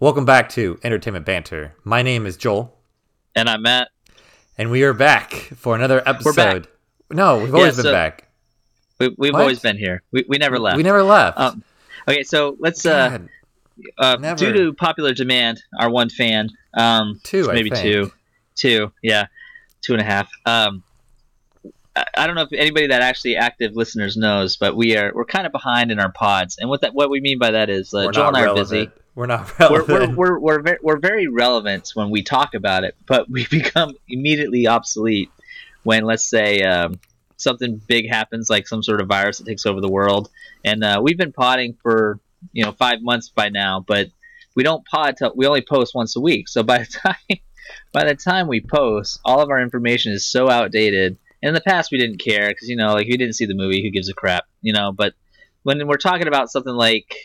Welcome back to Entertainment Banter. My name is Joel, And I'm Matt. and we are back for another episode. No, we've always Yeah, been back. We, we've What? always been here. We, we never left. We never left. Um, okay, so let's uh, uh due to popular demand, our one fan, um, two, I maybe two, two, yeah, two and a half. Um, I, don't know if anybody that actually active listeners knows, but we are we're kind of behind in our pods, and what that what we mean by that is uh, Joel and I are relevant. busy. We're not We're we're we're we're very, we're very relevant when we talk about it, but we become immediately obsolete when, let's say, um, something big happens, like some sort of virus that takes over the world. And uh, we've been potting for you know five months by now, but we don't pod till we only post once a week. So by the time by the time we post, all of our information is so outdated. In the past, we didn't care because you know, like if you didn't see the movie, who gives a crap, you know? But when we're talking about something like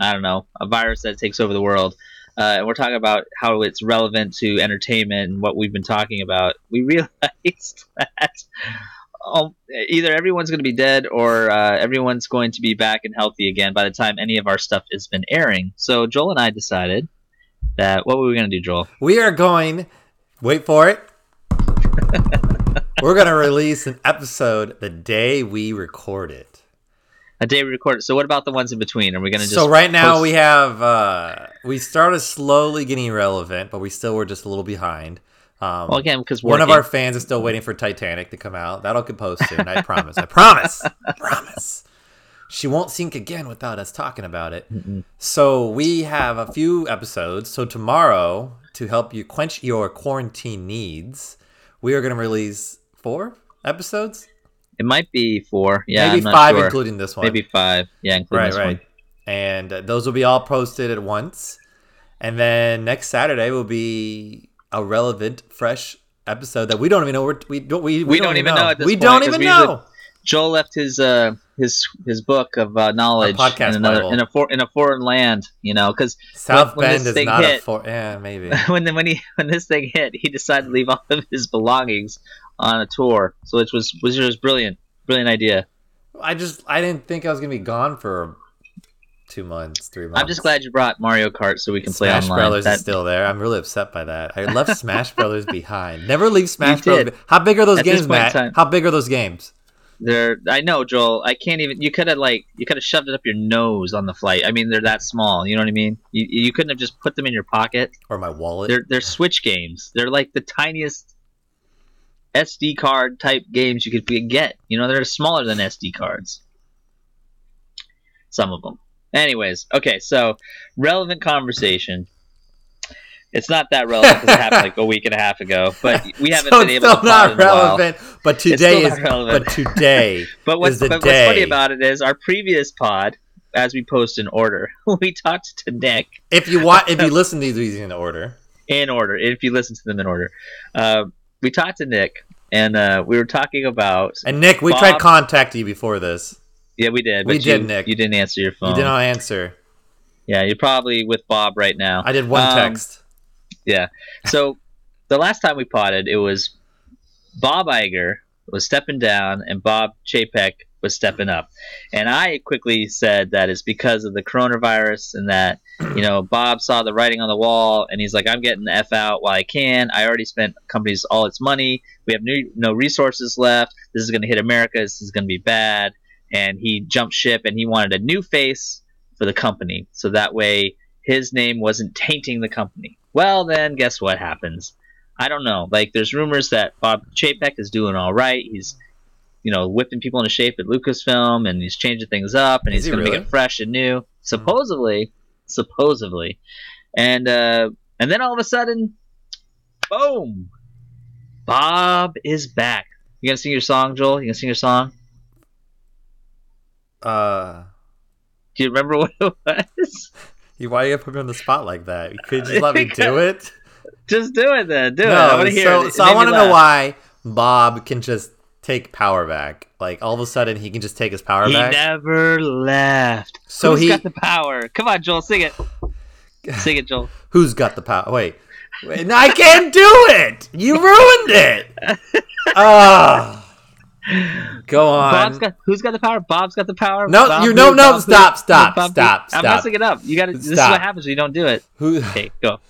I don't know, a virus that takes over the world, uh, and we're talking about how it's relevant to entertainment and what we've been talking about, we realized that um, either everyone's going to be dead or uh, everyone's going to be back and healthy again by the time any of our stuff has been airing. So Joel and I decided that what were we going to do, Joel? we are going. Wait for it. We're gonna release an episode the day we record it. A day we recorded. So what about the ones in between? Are we going to just So right now post- we have uh we started slowly getting relevant, but we still were just a little behind. Um, well again because one of our fans is still waiting for Titanic to come out. That'll get posted soon. I promise. I promise. I promise. She won't sink again without us talking about it. So we have a few episodes. So tomorrow, to help you quench your quarantine needs, we are going to release four episodes, it might be four. Yeah, maybe I'm not five, sure. including this one. maybe five. Yeah, including right, this right. one. And uh, those will be all posted at once. And then next Saturday will be a relevant, fresh episode that we don't even know. We're, we don't. We, We don't even know at this we point, don't even we know. Joel left his uh his his book of uh, knowledge podcast in another Bible. in a for, in a foreign land, you know, because South when Bend this is not a hit- for. Yeah, maybe. when the, when he when this thing hit, he decided to leave all of his belongings on a tour, so it was was just brilliant, brilliant idea. I just I didn't think I was gonna be gone for two months, three months. I'm just glad you brought Mario Kart so we can play online. Smash. Brothers That- is still there. I'm really upset by that. I left Smash Brothers behind. Never leave Smash. Brothers. How big are those At games, Matt? time. How big are those games? they're I know Joel. I can't even. You could have like you could have shoved it up your nose on the flight. I mean, they're that small. You know what I mean? You you couldn't have just put them in your pocket. Or my wallet? They're they're Switch games. They're like the tiniest SD card type games you could get. You know, they're smaller than SD cards. Some of them. Anyways, okay, so relevant conversation. It's not that relevant because it happened like a week and a half ago, but we haven't so been able still to not in a while. relevant. But still today not is. relevant. But today But, what, is the but what's funny about it is our previous pod, as we post in order, we talked to Nick If you want, if you listen to these in order, in order. If you listen to them in order, uh, we talked to Nick, and uh, we were talking about. and Nick, we Bob- tried contacting you before this. Yeah, we did. We you, did, Nick. You didn't answer your phone. You did not answer. Yeah, you're probably with Bob right now. I did one Um, text. Yeah. So the last time we potted, it was Bob Iger was stepping down and Bob Chapek was stepping up. And I quickly said that it's because of the coronavirus and that, you know, Bob saw the writing on the wall and he's like, I'm getting the F out while I can. I already spent companies all its money. We have new, no resources left. This is going to hit America. This is going to be bad. And he jumped ship and he wanted a new face for the company. So that way his name wasn't tainting the company. Well, then guess what happens? I don't know. Like, there's rumors that Bob Chapek is doing all right. He's, you know, whipping people into shape at Lucasfilm, and he's changing things up, and Is he's he going to really? make it fresh and new. Supposedly, supposedly, and uh, and then all of a sudden, boom, Bob is back. You gonna sing your song, Joel? You gonna sing your song? Uh, Do you remember what it was? you, why you put me on the spot like that? You could just let me do it. Just do it then. Do it. no, I want to hear so, it. It so I want to know why Bob can just take power back. Like all of a sudden, he can just take his power He back. He never left. So Who's he- got the power? Come on, Joel, sing it. Sing it, Joel. Who's got the power? Wait, wait I can't do it. You ruined it. Ah. Go on. Bob's got who's got the power? Bob's got the power. No, Bob you- who? no, no, Bob who? stop, stop, who? stop, I'm messing it up. You got to. This is what happens when you don't do it. Who Okay, go.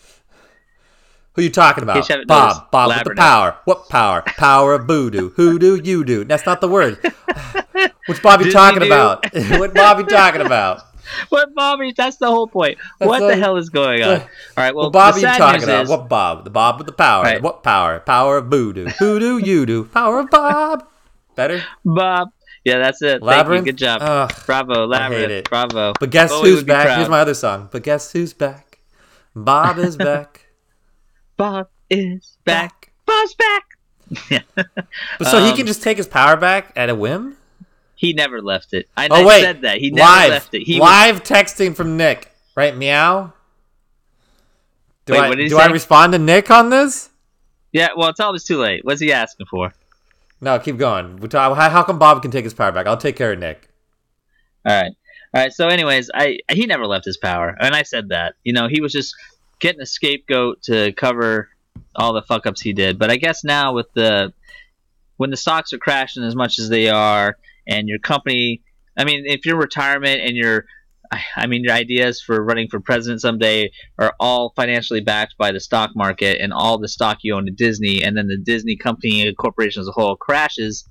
Who you talking about? noticed, Bob. Bob with the power. What power? Power of voodoo. Who do you do? That's not the word. Which Bob you Disney talking about? what Bob you talking about? What Bobby? That's the whole point. That's what the- the hell is going on? All right. Well, What Bob you talking about? is- What Bob? The Bob with the power. Right. What power? Power of voodoo. Who do you do? Power of Bob. Better? Bob. Yeah, that's it. Labyrinth? Thank you. Good job. Ugh. Bravo, Labyrinth. it. Bravo. But guess Bowie who's back? Here's my other song. But guess who's back? Bob is back. Bob is back. Bob's back. But so he Um, can just take his power back at a whim? He never left it. I, Oh wait, said that. He never live, left it. He was, live texting from Nick, right? Meow. Do Wait, I he do I respond to Nick on this? yeah. Well, it's it's too late. What's he asking for? No, keep going. How, how come Bob can take his power back? I'll take care of Nick. All right. All right. So, anyways, I he never left his power, and I said that. You know, he was just getting a scapegoat to cover all the fuck ups he did. But I guess now with the when the stocks are crashing as much as they are, and your company, I mean, if your retirement and your I- mean, your ideas for running for president someday are all financially backed by the stock market and all the stock you own in Disney, and then the Disney company and corporation as a whole crashes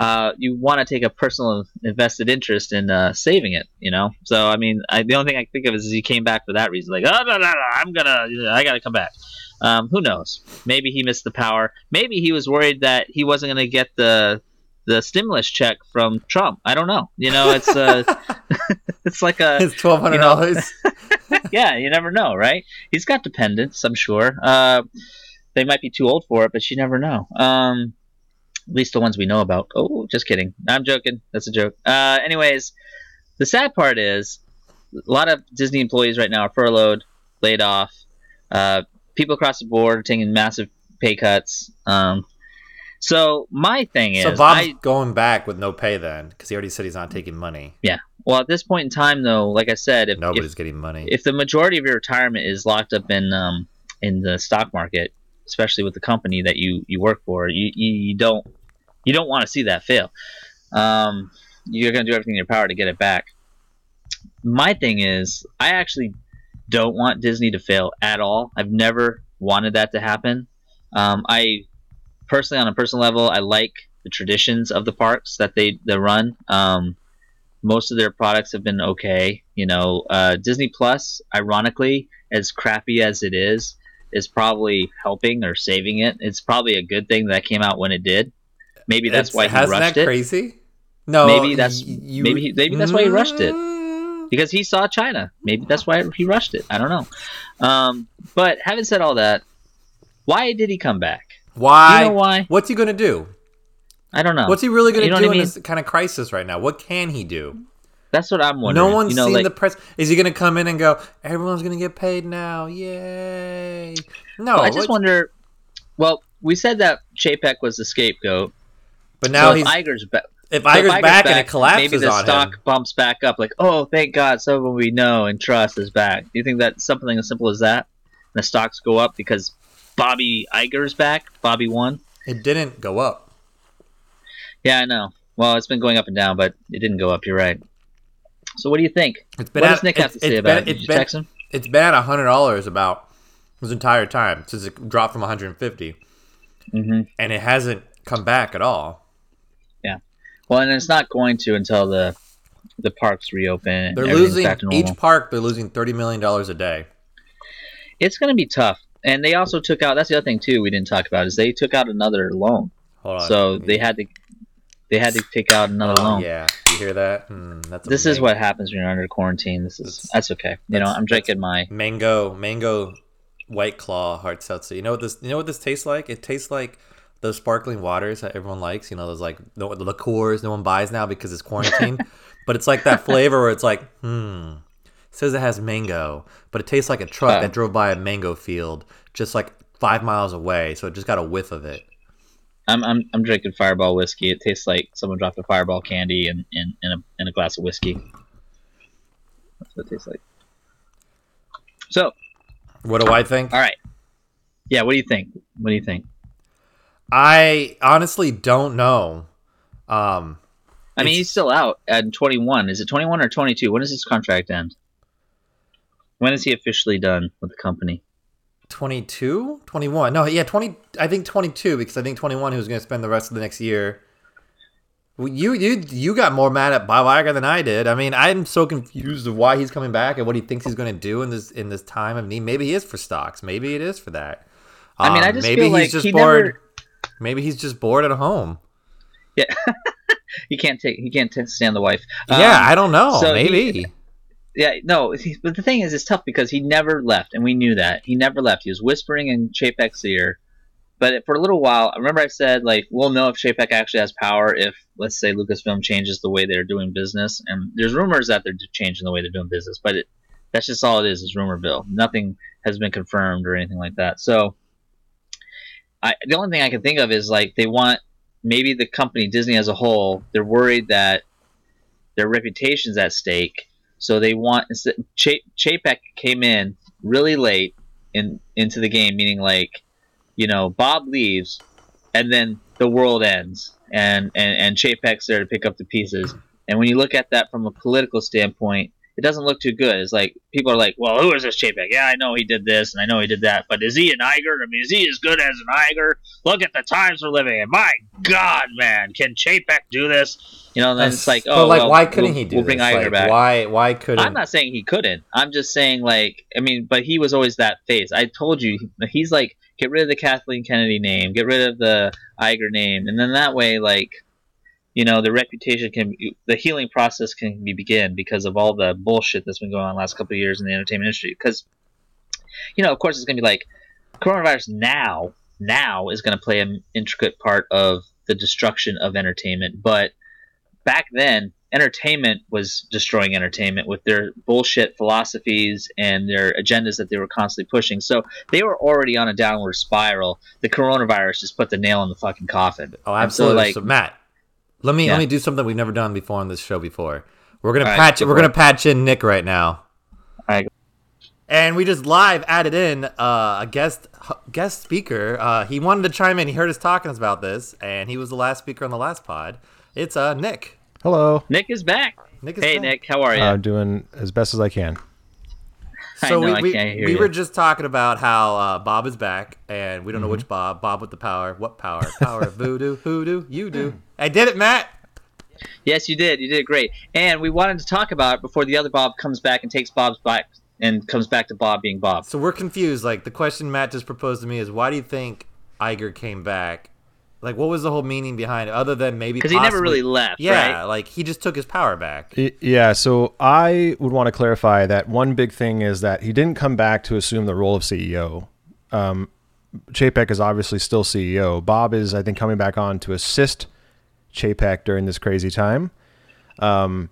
uh, you want to take a personal invested interest in uh, saving it, you know. So I mean, I, the only thing I can think of is he came back for that reason, like, oh no, no, no, I'm gonna, I gotta come back. Um, who knows? Maybe he missed the power. Maybe he was worried that he wasn't gonna get the the stimulus check from Trump. I don't know. You know, it's uh, it's like a It's twelve hundred dollars. yeah, you never know, right? He's got dependents, I'm sure. Uh, they might be too old for it, but you never know. Um, at least the ones we know about. Oh, just kidding. I'm joking. That's a joke. Uh, anyways, the sad part is a lot of Disney employees right now are furloughed, laid off. Uh, people across the board are taking massive pay cuts. Um, so my thing is, so Bob's I, going back with no pay then, because he already said he's not taking money. Yeah. Well, at this point in time, though, like I said, if, if Nobody's getting money. if the majority of your retirement is locked up in um, in the stock market, especially with the company that you, you work for, you, you, you don't you don't want to see that fail. Um, you're going to do everything in your power to get it back. My thing is, I actually don't want Disney to fail at all. I've never wanted that to happen. Um, I personally, on a personal level, I like the traditions of the parks that they, they run. Um, most of their products have been okay. You know, uh, Disney Plus, ironically, as crappy as it is, is probably helping or saving it. It's probably a good thing that came out when it did. Maybe that's It's- why he rushed that it crazy? No, Maybe that's- you- maybe he- maybe that's why he rushed it. Mm. because he saw China. Maybe that's why he rushed it. I don't know. Um, but having said all that, why did he come back? Why? You know why? What's he gonna do? I don't know. What's he really gonna You know do I in this kind of crisis right now? What can he do? That's what I'm wondering. No one's you know, seen like, the press. Is he gonna come in and go? Everyone's gonna get paid now, yay! No, Well, I just wonder. Well, we said that Chapek was the scapegoat. But now so he's if Iger's back. if so if Iger's back, and it collapses maybe the stock him. bumps back up. Like, oh, thank God, someone we know and trust is back. Do you think that something as simple as that? The stocks go up because Bobby Iger's back. Bobby won. It didn't go up. Yeah, I know. Well, it's been going up and down, but it didn't go up. You're right. So, what do you think? It's been What at, does Nick have to say about been, it? Did It's you been, text him? it's been at hundred dollars about this entire time since it dropped from 150, hmm and it hasn't come back at all. Well, and it's not going to until the the parks reopen. They're losing back to normal. each park. They're losing thirty million dollars a day. It's going to be tough. And they also took out. That's the other thing too. We didn't talk about is they took out another loan. Hold on. So they had to they had to take out another Oh, loan. yeah, you hear that? Hmm, that's This is what happens when you're under quarantine. This is That's- that's okay. You know, I'm drinking my mango mango white claw hard seltzer. You know what this? You know what this tastes like? It tastes like those sparkling waters that everyone likes. You know those like no, the liqueurs no one buys now because it's quarantine. but it's like that flavor where it's like, hmm. It says it has mango, but it tastes like a truck that drove by a mango field just like five miles away. So it just got a whiff of it. I'm, I'm I'm drinking Fireball whiskey. It tastes like someone dropped a Fireball candy in in, in a in a glass of whiskey. That's what it tastes like. So, What do I think? all right. Yeah, what do you think? What do you think? I honestly don't know. Um, I mean, he's still out at 21. Is it 21 or 22? When does his contract end? When is he officially done with the company? 22, 21. No, yeah, 20. I think 22 because I think 21 he was going to spend the rest of the next year. You you you got more mad at Bob Iger than I did. I mean, I'm so confused of why he's coming back and what he thinks he's going to do in this in this time of need. Maybe he is for stocks. Maybe it is for that. I mean, I Um, just maybe feel he's like just he bored. never- Maybe he's just bored at home. Yeah, he can't take. He can't stand the wife. yeah, Um, I don't know. so he- maybe. yeah, no. he- But the thing is, it's tough because he never left, and we knew that he never left. He was whispering in Chapek's ear, but for a little while, I remember I said like, we'll know if Chapek actually has power if, let's say, Lucasfilm changes the way they're doing business. And there's rumors that they're changing the way they're doing business, but it, that's just all it is is rumor bill. Nothing has been confirmed or anything like that. So, I the only thing I can think of is like they want maybe the company Disney as a whole. They're worried that their reputation's at stake so they want Chapek came in really late in into the game, meaning like, you know, Bob leaves, and then the world ends, and and and Chapek's there to pick up the pieces. And when you look at that from a political standpoint, it doesn't look too good. It's like people are like, "Well, who is this Chapek? Yeah, I know he did this, and I know he did that, but is he an Iger? I mean, is he as good as an Iger? Look at the times we're living in. My God, man, can Chapek do this? You know, and then it's like, oh, like, well, why couldn't we'll- he do We'll bring this? Iger Like, back. Why? Why couldn't? I'm not saying he couldn't. I'm just saying, like, I mean, but he was always that face. I told you, he's like, get rid of the Kathleen Kennedy name, get rid of the Iger name, and then that way, like, you know, the reputation can, the healing process can be begin because of all the bullshit that's been going on the last couple of years in the entertainment industry. Because, you know, of course, it's going to be like coronavirus now, now is going to play an intricate part of the destruction of entertainment, but back then entertainment was destroying entertainment with their bullshit philosophies and their agendas that they were constantly pushing. So they were already on a downward spiral. The coronavirus just put the nail in the fucking coffin. Oh, And so, absolutely. like, So, Matt, let me Yeah. let me do something we've never done before on this show before. We're gonna All right, patch go we're gonna it. patch in Nick right now. right. And we just live added in uh, a guest guest speaker. Uh, he wanted to chime in. He heard us talking about this, and he was the last speaker on the last pod. It's uh Nick. Hello. Nick is back. Nick is Hey, back. Nick, how are you? I'm doing as best as I can. So know, we we, we were just talking about how uh, Bob is back, and we don't know Mm-hmm. which Bob. Bob with the power. What power? Power of voodoo. Hoodoo. You do. I did it, Matt. Yes, you did. You did great. And we wanted to talk about it before the other Bob comes back and takes Bob's back and comes back to Bob being Bob. So we're confused. Like the question Matt just proposed to me is, why do you think Iger came back? Like, what was the whole meaning behind it, other than maybe Because he never really left, Yeah, right? like he just took his power back. Yeah, so I would want to clarify that one big thing is that he didn't come back to assume the role of CEO. Um, Chapek is obviously still CEO. Bob is, I think, coming back on to assist Chapek during this crazy time. Um,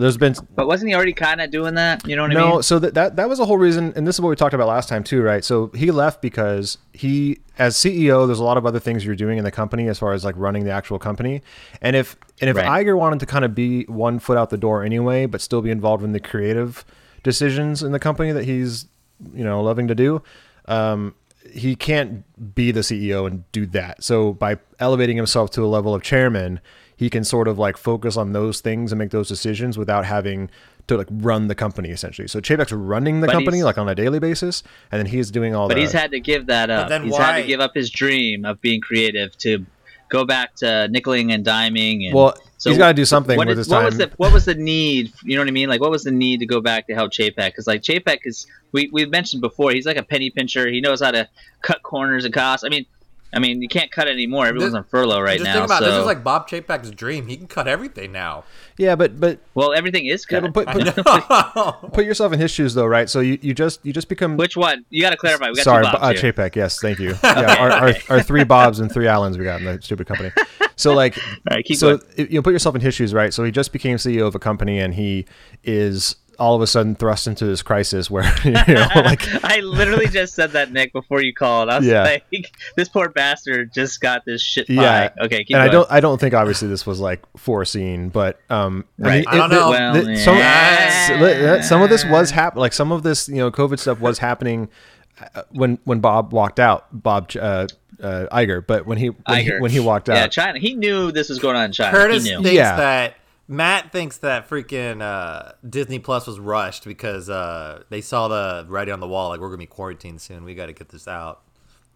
there's been But wasn't he already kind of doing that? You know what I mean? no, so that, that that was the whole reason, and this is what we talked about last time too, right? So he left because he, as CEO, there's a lot of other things you're doing in the company as far as like running the actual company, and if and if Right. Iger wanted to kind of be one foot out the door anyway, but still be involved in the creative decisions in the company that he's you know loving to do, um, he can't be the CEO and do that. So by elevating himself to a level of chairman, he can sort of like focus on those things and make those decisions without having to like run the company essentially. So Chapek's running the But company like on a daily basis, and then he's doing all But the. he's had to give that up. then He's had to give up his dream of being creative to go back to nickeling and diming. And well, so he's got to do something what with is- his what time. was the what was the need? You know what I mean? Like what was the need to go back to help Chapek? Because like Chapek is we we've mentioned before. He's like a penny pincher. He knows how to cut corners and costs. I mean, I mean you can't cut anymore. Everyone's This- on furlough right just now. think about it, so this is like Bob Chapek's dream. He can cut everything now. yeah, but but well, everything is yeah, cut. but put, put, put yourself in his shoes though, right? So you, you just you just become Which one? You got to clarify. We got Sorry, two uh. Chapek. Yes, thank you. Yeah, our, our, our three Bobs and three Allens we got in the stupid company. So like, All right, keep so going. you know, put yourself in his shoes, right? So he just became CEO of a company, and he is all of a sudden thrust into this crisis where you know, like, I literally just said that, Nick, before you called. I was Yeah. like, this poor bastard just got this shit pie. Yeah. Okay, keep and I don't, I don't think obviously this was like foreseen, but um, Right. I don't know. Well, the- some, yeah. s- some of this was hap- like some of this, you know, COVID stuff was happening uh, when when Bob walked out, Bob uh, uh, Iger, but when he when, He, when he walked out, Yeah, China. He knew this was going on in China. Curtis he knew. thinks Yeah. that Matt thinks that freaking uh, Disney Plus was rushed because uh, they saw the writing on the wall like we're gonna be quarantined soon. We got to get this out.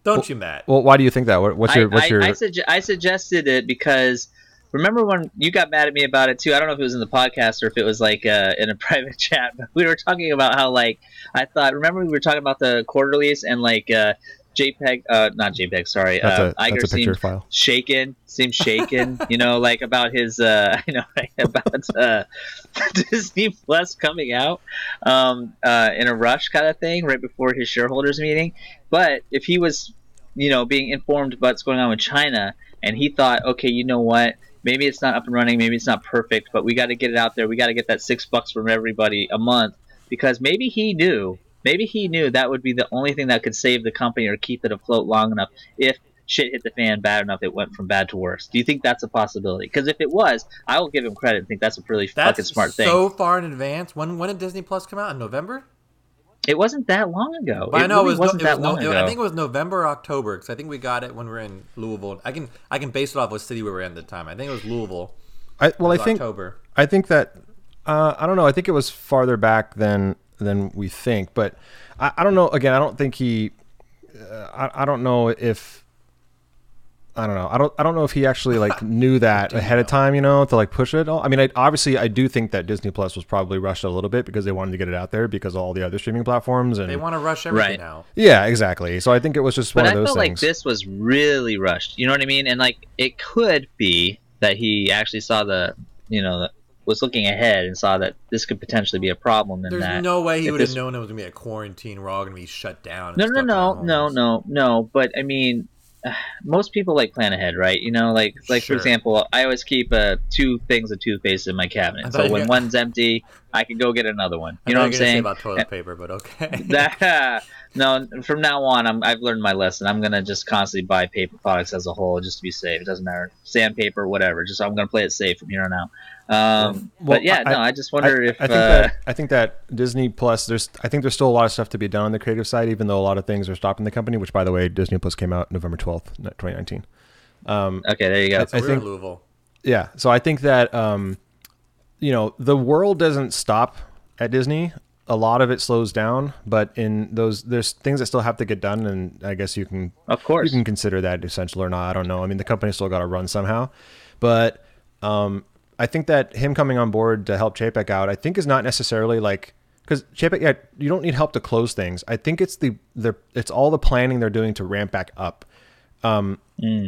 Don't you, Matt? well, why do you think that? What's your what's I, your I, I, sugge- I suggested it because remember when you got mad at me about it too? I don't know if it was in the podcast or if it was like uh, in a private chat, but we were talking about how like I thought. Remember we were talking about the quarterlies and like uh, JPEG, uh, not JPEG, sorry, that's uh, a that's Iger a picture seemed file. shaken, seemed shaken. you know, like about his, uh, I know, right, about uh, Disney Plus coming out um, uh, in a rush kind of thing right before his shareholders meeting. But if he was, you know, being informed about what's going on with China, and he thought, okay, you know what? Maybe it's not up and running. Maybe it's not perfect, but we got to get it out there. We got to get that six bucks from everybody a month because maybe he knew, maybe he knew that would be the only thing that could save the company or keep it afloat long enough if shit hit the fan bad enough it went from bad to worse. Do you think that's a possibility? Because if it was, I will give him credit and think that's a really That's fucking smart thing. so far in advance. When when did Disney Plus come out in November? it wasn't that long ago. But I know really it was, wasn't no, it was that no, long it- ago. I think it was November or October because I think we got it when we were in Louisville. I can I can base it off what city we were in at the time. I think it was Louisville. I, well, I think October. I think that uh, I don't know. I think it was farther back than than we think, but I, I don't know. Again, I don't think he. Uh, I, I don't know if. I don't know. I don't. I don't know if he actually like knew that ahead of time. You know, to like push it. All. I mean, I, obviously, I do think that Disney Plus was probably rushed a little bit because they wanted to get it out there because of all the other streaming platforms and They want to rush everything Right. now. yeah, exactly. So I think it was just but one I of those felt like things. this was really rushed. You know what I mean? And like it could be that he actually saw the, you know, the, was looking ahead and saw that this could potentially be a problem. And There's that no way he would have this- known it was gonna be a quarantine. We're all gonna be shut down. No, no, no, no, no, no. But I mean, most people like plan ahead, right? You know, like like Sure. for example, I always keep uh, two things of toothpaste in my cabinet. So when one's empty, I can go get another one. I You know what I'm saying? about toilet paper, but okay. that no from now on I'm, i've learned my lesson i'm gonna just constantly buy paper products as a whole just to be safe it doesn't matter sandpaper whatever just i'm gonna play it safe from here on out um, Well, but yeah I- no i just wonder I, if I think uh, that I think that Disney Plus. There's I think there's still a lot of stuff to be done on the creative side, even though a lot of things are stopping the company. Which, by the way, Disney Plus came out November twelfth, twenty nineteen. okay there you go so I we're think- in Louisville. Yeah, so I think that um, you know the world doesn't stop at Disney. A lot of it slows down, but in those there's things that still have to get done, and I guess you can of course you can consider that essential or not. I don't know. I mean, the company's still got to run somehow, but um, I think that him coming on board to help Chapek out, I think is not necessarily like because Chapek, yeah, you don't need help to close things. I think it's the the it's all the planning they're doing to ramp back up. Um,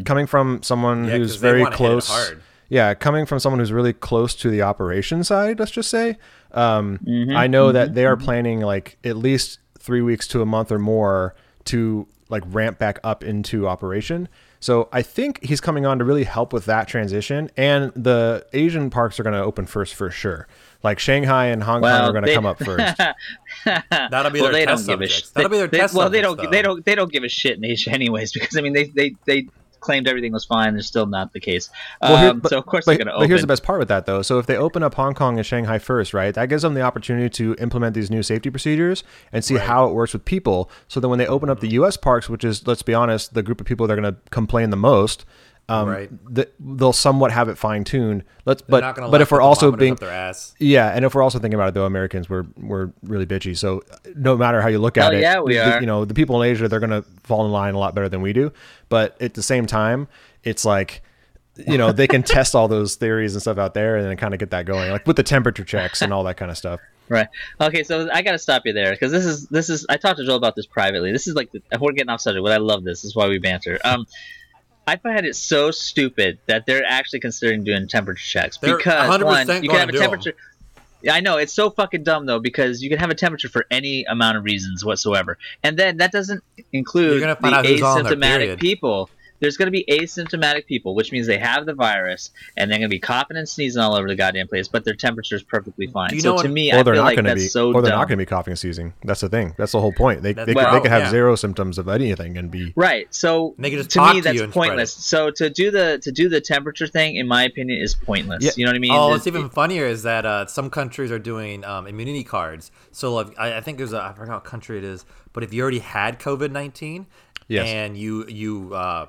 coming from someone Yeah, who's 'cause they very wanna hit it close, yeah, coming from someone who's really close to the operation side, let's just say, um, Mm-hmm, I know that they are planning like at least three weeks to a month or more to like ramp back up into operation. So I think he's coming on to really help with that transition, and the Asian parks are going to open first for sure. Like Shanghai and Hong Kong are going to come up first. That'll be well, their they test don't give a subjects. sh- That'll be their they, test well they don't they don't they don't give a shit in asia anyways because i mean they they, they claimed everything was fine they're still not the case Well, here- um, but- so of course but, they're going to but here's the best part with that, though. So if they open up Hong Kong and Shanghai first, right, that gives them the opportunity to implement these new safety procedures and see how it works with people. So then when they open up the U.S. parks, which is, let's be honest, the group of people that are going to complain the most, um, Right. th- they'll somewhat have it fine tuned. Let's, They're but but if we're also being up their ass. yeah, and if we're also thinking about it, though, Americans we're we're really bitchy. So no matter how you look at Hell it, yeah, we the- are. You know, the people in Asia they're gonna fall in line a lot better than we do. But at the same time, it's like you know they can test all those theories and stuff out there, and then kind of get that going, like with the temperature checks and all that kind of stuff. Right. Okay, so I got to stop you there because this is this is I talked to Joel about this privately. This is like the, we're getting off subject, but I love this. This is why we banter. Um, I find it so stupid that they're actually considering doing temperature checks They're because 100% one, you can have a temperature. Yeah, I know it's so fucking dumb though because you can have a temperature for any amount of reasons whatsoever, and then that doesn't include You're gonna find the out who's on there, asymptomatic people. There's going to be asymptomatic people, which means they have the virus and they're going to be coughing and sneezing all over the goddamn place, but their temperature is perfectly fine. Do you so know to me, or I they're feel not like going to that's be, so or they're dumb. not going to be coughing and sneezing. That's the thing. That's the whole point. They they, the could, they could have yeah. zero symptoms of anything and be Right. So And they can just to me, to that's pointless. So to do the to do the temperature thing, in my opinion, is pointless. Yeah. You know what I mean? Oh, It- what's even funnier is that uh, some countries are doing um, immunity cards. So like, I, I think there's a I forgot what country it is, But if you already had COVID nineteen Yes. and you you uh,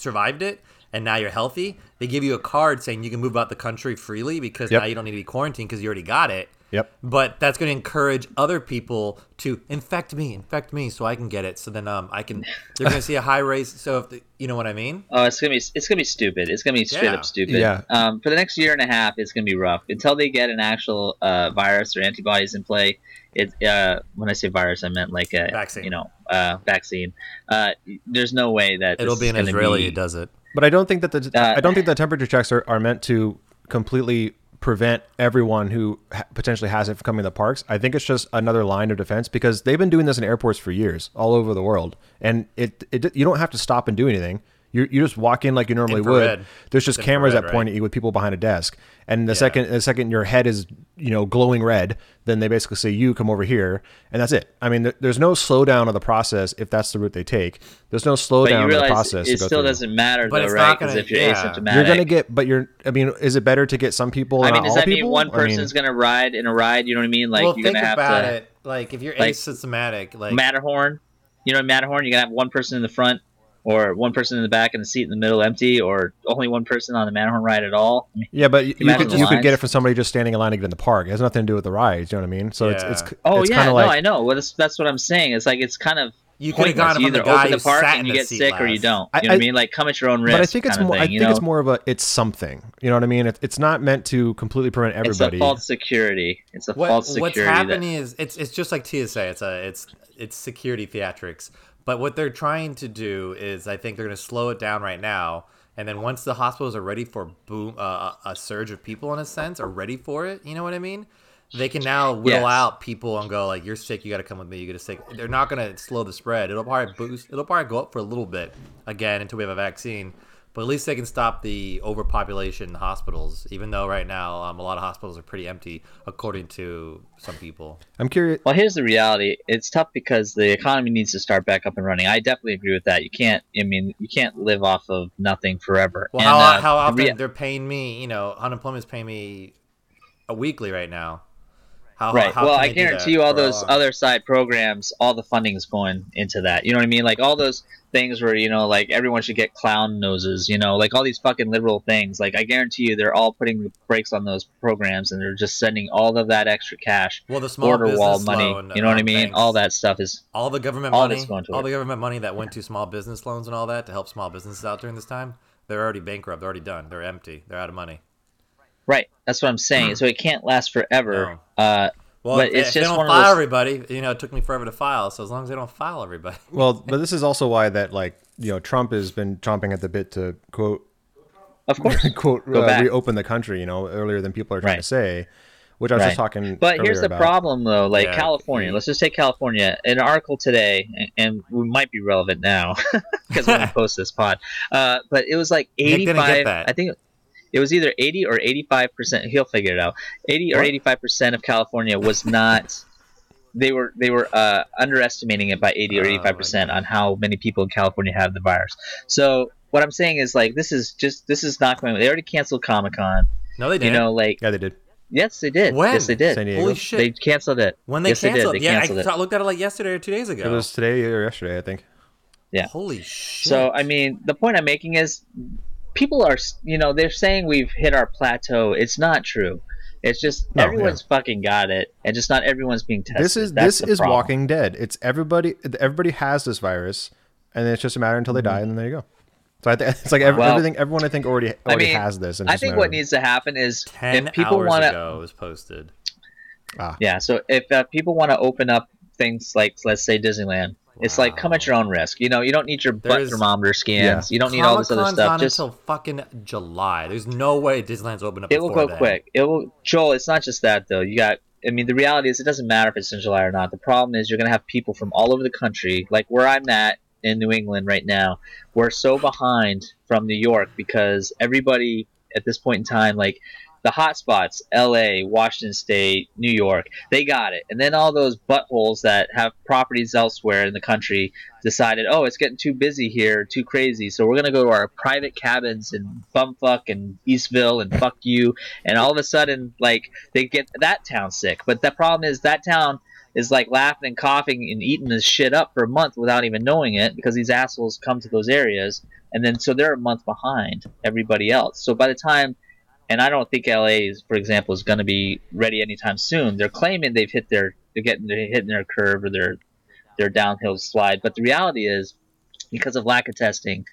survived it and now you're healthy, they give you a card saying you can move about the country freely because Yep. now you don't need to be quarantined because you already got it. Yep. But that's going to encourage other people to infect me, infect me, so I can get it. So then um, I can. They're going to see a high rate. So if the, you know what I mean. Oh, it's gonna be it's gonna be stupid. It's gonna be straight Yeah. up stupid. Yeah. Um, for the next year and a half, it's gonna be rough until they get an actual uh, virus or antibodies in play. It uh, when I say virus, I meant like a Vaccine. You know, uh, vaccine. Uh, there's no way that It'll this be an Israeli be- does it. But I don't think that the Uh, I don't think the temperature checks are, are meant to completely prevent everyone who ha- potentially has it from coming to the parks. I think it's just another line of defense because they've been doing this in airports for years all over the world, and it, it you don't have to stop and do anything. You, you just walk in like you normally Infrared. would. There's just It's cameras infrared, that point right? at you with people behind a desk, and the second the second your head is you know glowing red, then they basically say you come over here, and that's it. I mean, there, there's no slowdown of the process if that's the route they take. There's no slowdown of the realize process. to it go still through. doesn't matter But though, it's right? Because if you're yeah. asymptomatic, You're gonna get, but you're. I mean, is it better to get some people? I mean, not does all that mean people? one I mean, gonna ride in a ride? You know what I mean? Like well, you're think gonna have about to it. Like if you're like- asymptomatic, like Matterhorn. You know, Matterhorn. You're gonna have one person in the front, or one person in the back, and the seat in the middle empty, or only one person on the Matterhorn ride at all. I mean, yeah, but you, you could you could get it from somebody just standing in line to get in the park. It has nothing to do with the rides. You know what I mean? So it's it's oh it's yeah, no, like I know. Well, that's, that's what I'm saying. It's like it's kind of you could have gotten You either the guy open the park and you get seat sick, or you don't. I- You know what I I- mean? Like come at your own risk. but I think it's more. Thing, I you think it's more of a it's something. You know what I mean? It, it's not meant to completely prevent everybody. It's a false security. It's a What, false security. that- happening is it's it's just like TSA. It's a it's it's security theatrics. But what they're trying to do is, I think they're going to slow it down right now, and then once the hospitals are ready for boom, uh, a surge of people in a sense, are ready for it. You know what I mean? They can now whittle Yes. out people and go like, "You're sick. You got to come with me. You to sick." They're not going to slow the spread. It'll probably boost. It'll probably go up for a little bit again until we have a vaccine. But at least they can stop the overpopulation in hospitals. Even though right now um, a lot of hospitals are pretty empty, according to some people. I'm curious. Well, here's the reality. It's tough because the economy needs to start back up and running. I definitely agree with that. You can't. I mean, you can't live off of nothing forever. Well, And, how, uh, how the often rea- they're paying me? You know, unemployment's paying me a weekly right now. How, right. how well, I they do that guarantee you, all those long- other side programs, all the funding is going into that. You know what I mean? Like all those things where you know, like everyone should get clown noses. You know, like all these fucking liberal things. Like I guarantee you, they're all putting the brakes on those programs, and they're just sending all of that extra cash, well, the small border business wall money. loan, you know what I um, mean? banks, All that stuff is all the government all money, going to all it. the government money that went to small business loans and all that to help small businesses out during this time. They're already bankrupt. They're already done. They're empty. They're out of money. Right. That's what I'm saying. so it can't last forever. Uh, Well, But if, it's if they just don't file those- everybody, you know, it took me forever to file. So as long as they don't file everybody, Well, but this is also why that like you know Trump has been chomping at the bit to quote of course. quote Go uh, back. reopen the country. You know, earlier than people are trying Right. to say. Which I was just talking. But here's the about. problem, though. Like Yeah. California, let's just take California. An article today, and- and we might be relevant now because when we post this pod. Uh, but it was like Nick didn't get 85. I think it was either 80 or 85 percent. He'll figure it out. 80 or 85 percent of California was not. They were they were uh, underestimating it by 80 or Oh, 85 percent on how many people in California have the virus. So what I'm saying is like this is just this is not going. They already canceled Comic Con. no, they didn't. You know, like Yeah, they did. yes, they did. When? Yes, they did. San Diego. Holy shit! They canceled it. when they yes, they did. canceled, They yeah, canceled I it. looked at it like yesterday or two days ago. It was today or yesterday, I think. Yeah. Holy shit! So I mean, the point I'm making is, people are you know they're saying we've hit our plateau. It's not true. It's just No, everyone's fucking got it, and just not everyone's being tested. This is That's this is problem. Walking Dead. It's everybody. Everybody has this virus, and it's just a matter until they die, and then there you go. So I think it's like ev- Mm-hmm. Well, everything. Everyone I think already already mean, has this. And I think what of- needs to happen is ten if people want to, ago it was posted. yeah. So if uh, people want to open up things like let's say Disneyland, it's like come at your own risk. You know, you don't need your butt There's- thermometer scans. You don't need all this other stuff. not Just until fucking July. There's no way Disneyland's open up. it will go then. quick. It will, Joel. It's not just that though. You got. I mean, the reality is, it doesn't matter if it's in July or not. The problem is, you're going to have people from all over the country, like where I'm at in New England right now. We're so behind from New York because everybody at this point in time, like the hot spots, L.A., Washington State, New York, they got it, and then all those buttholes that have properties elsewhere in the country decided, oh, it's getting too busy here, too crazy, so we're gonna go to our private cabins in bumfuck and Eastville and fuck you, and all of a sudden, like they get that town sick. But the problem is that town is like laughing and coughing and eating this shit up for a month without even knowing it because these assholes come to those areas and then so they're a month behind everybody else. So by the time and I don't think LA is, for example, is going to be ready anytime soon. They're claiming they've hit their they're getting they're hitting their curve or their their downhill slide, but the reality is because of lack of testing,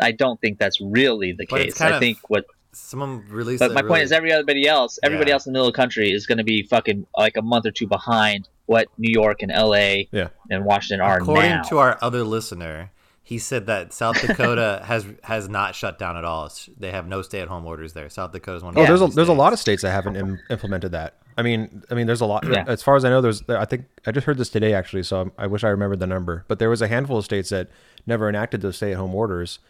I don't think that's really the But case. I think what Someone released. but my really- point is, everybody else, everybody Yeah. else in the middle of the country is going to be fucking like a month or two behind what New York and L.A. Yeah. and Washington are now. according now. to our other listener, he said that South Dakota has has not shut down at all. They have no stay at home orders there. South Dakota's one. Of Oh, the there's a there's a lot of states that haven't Im- implemented that. I mean, I mean, there's a lot. Yeah. As far as I know, there's. I think I just heard this today actually, so I wish I remembered the number. But there was a handful of states that never enacted those stay-at-home orders,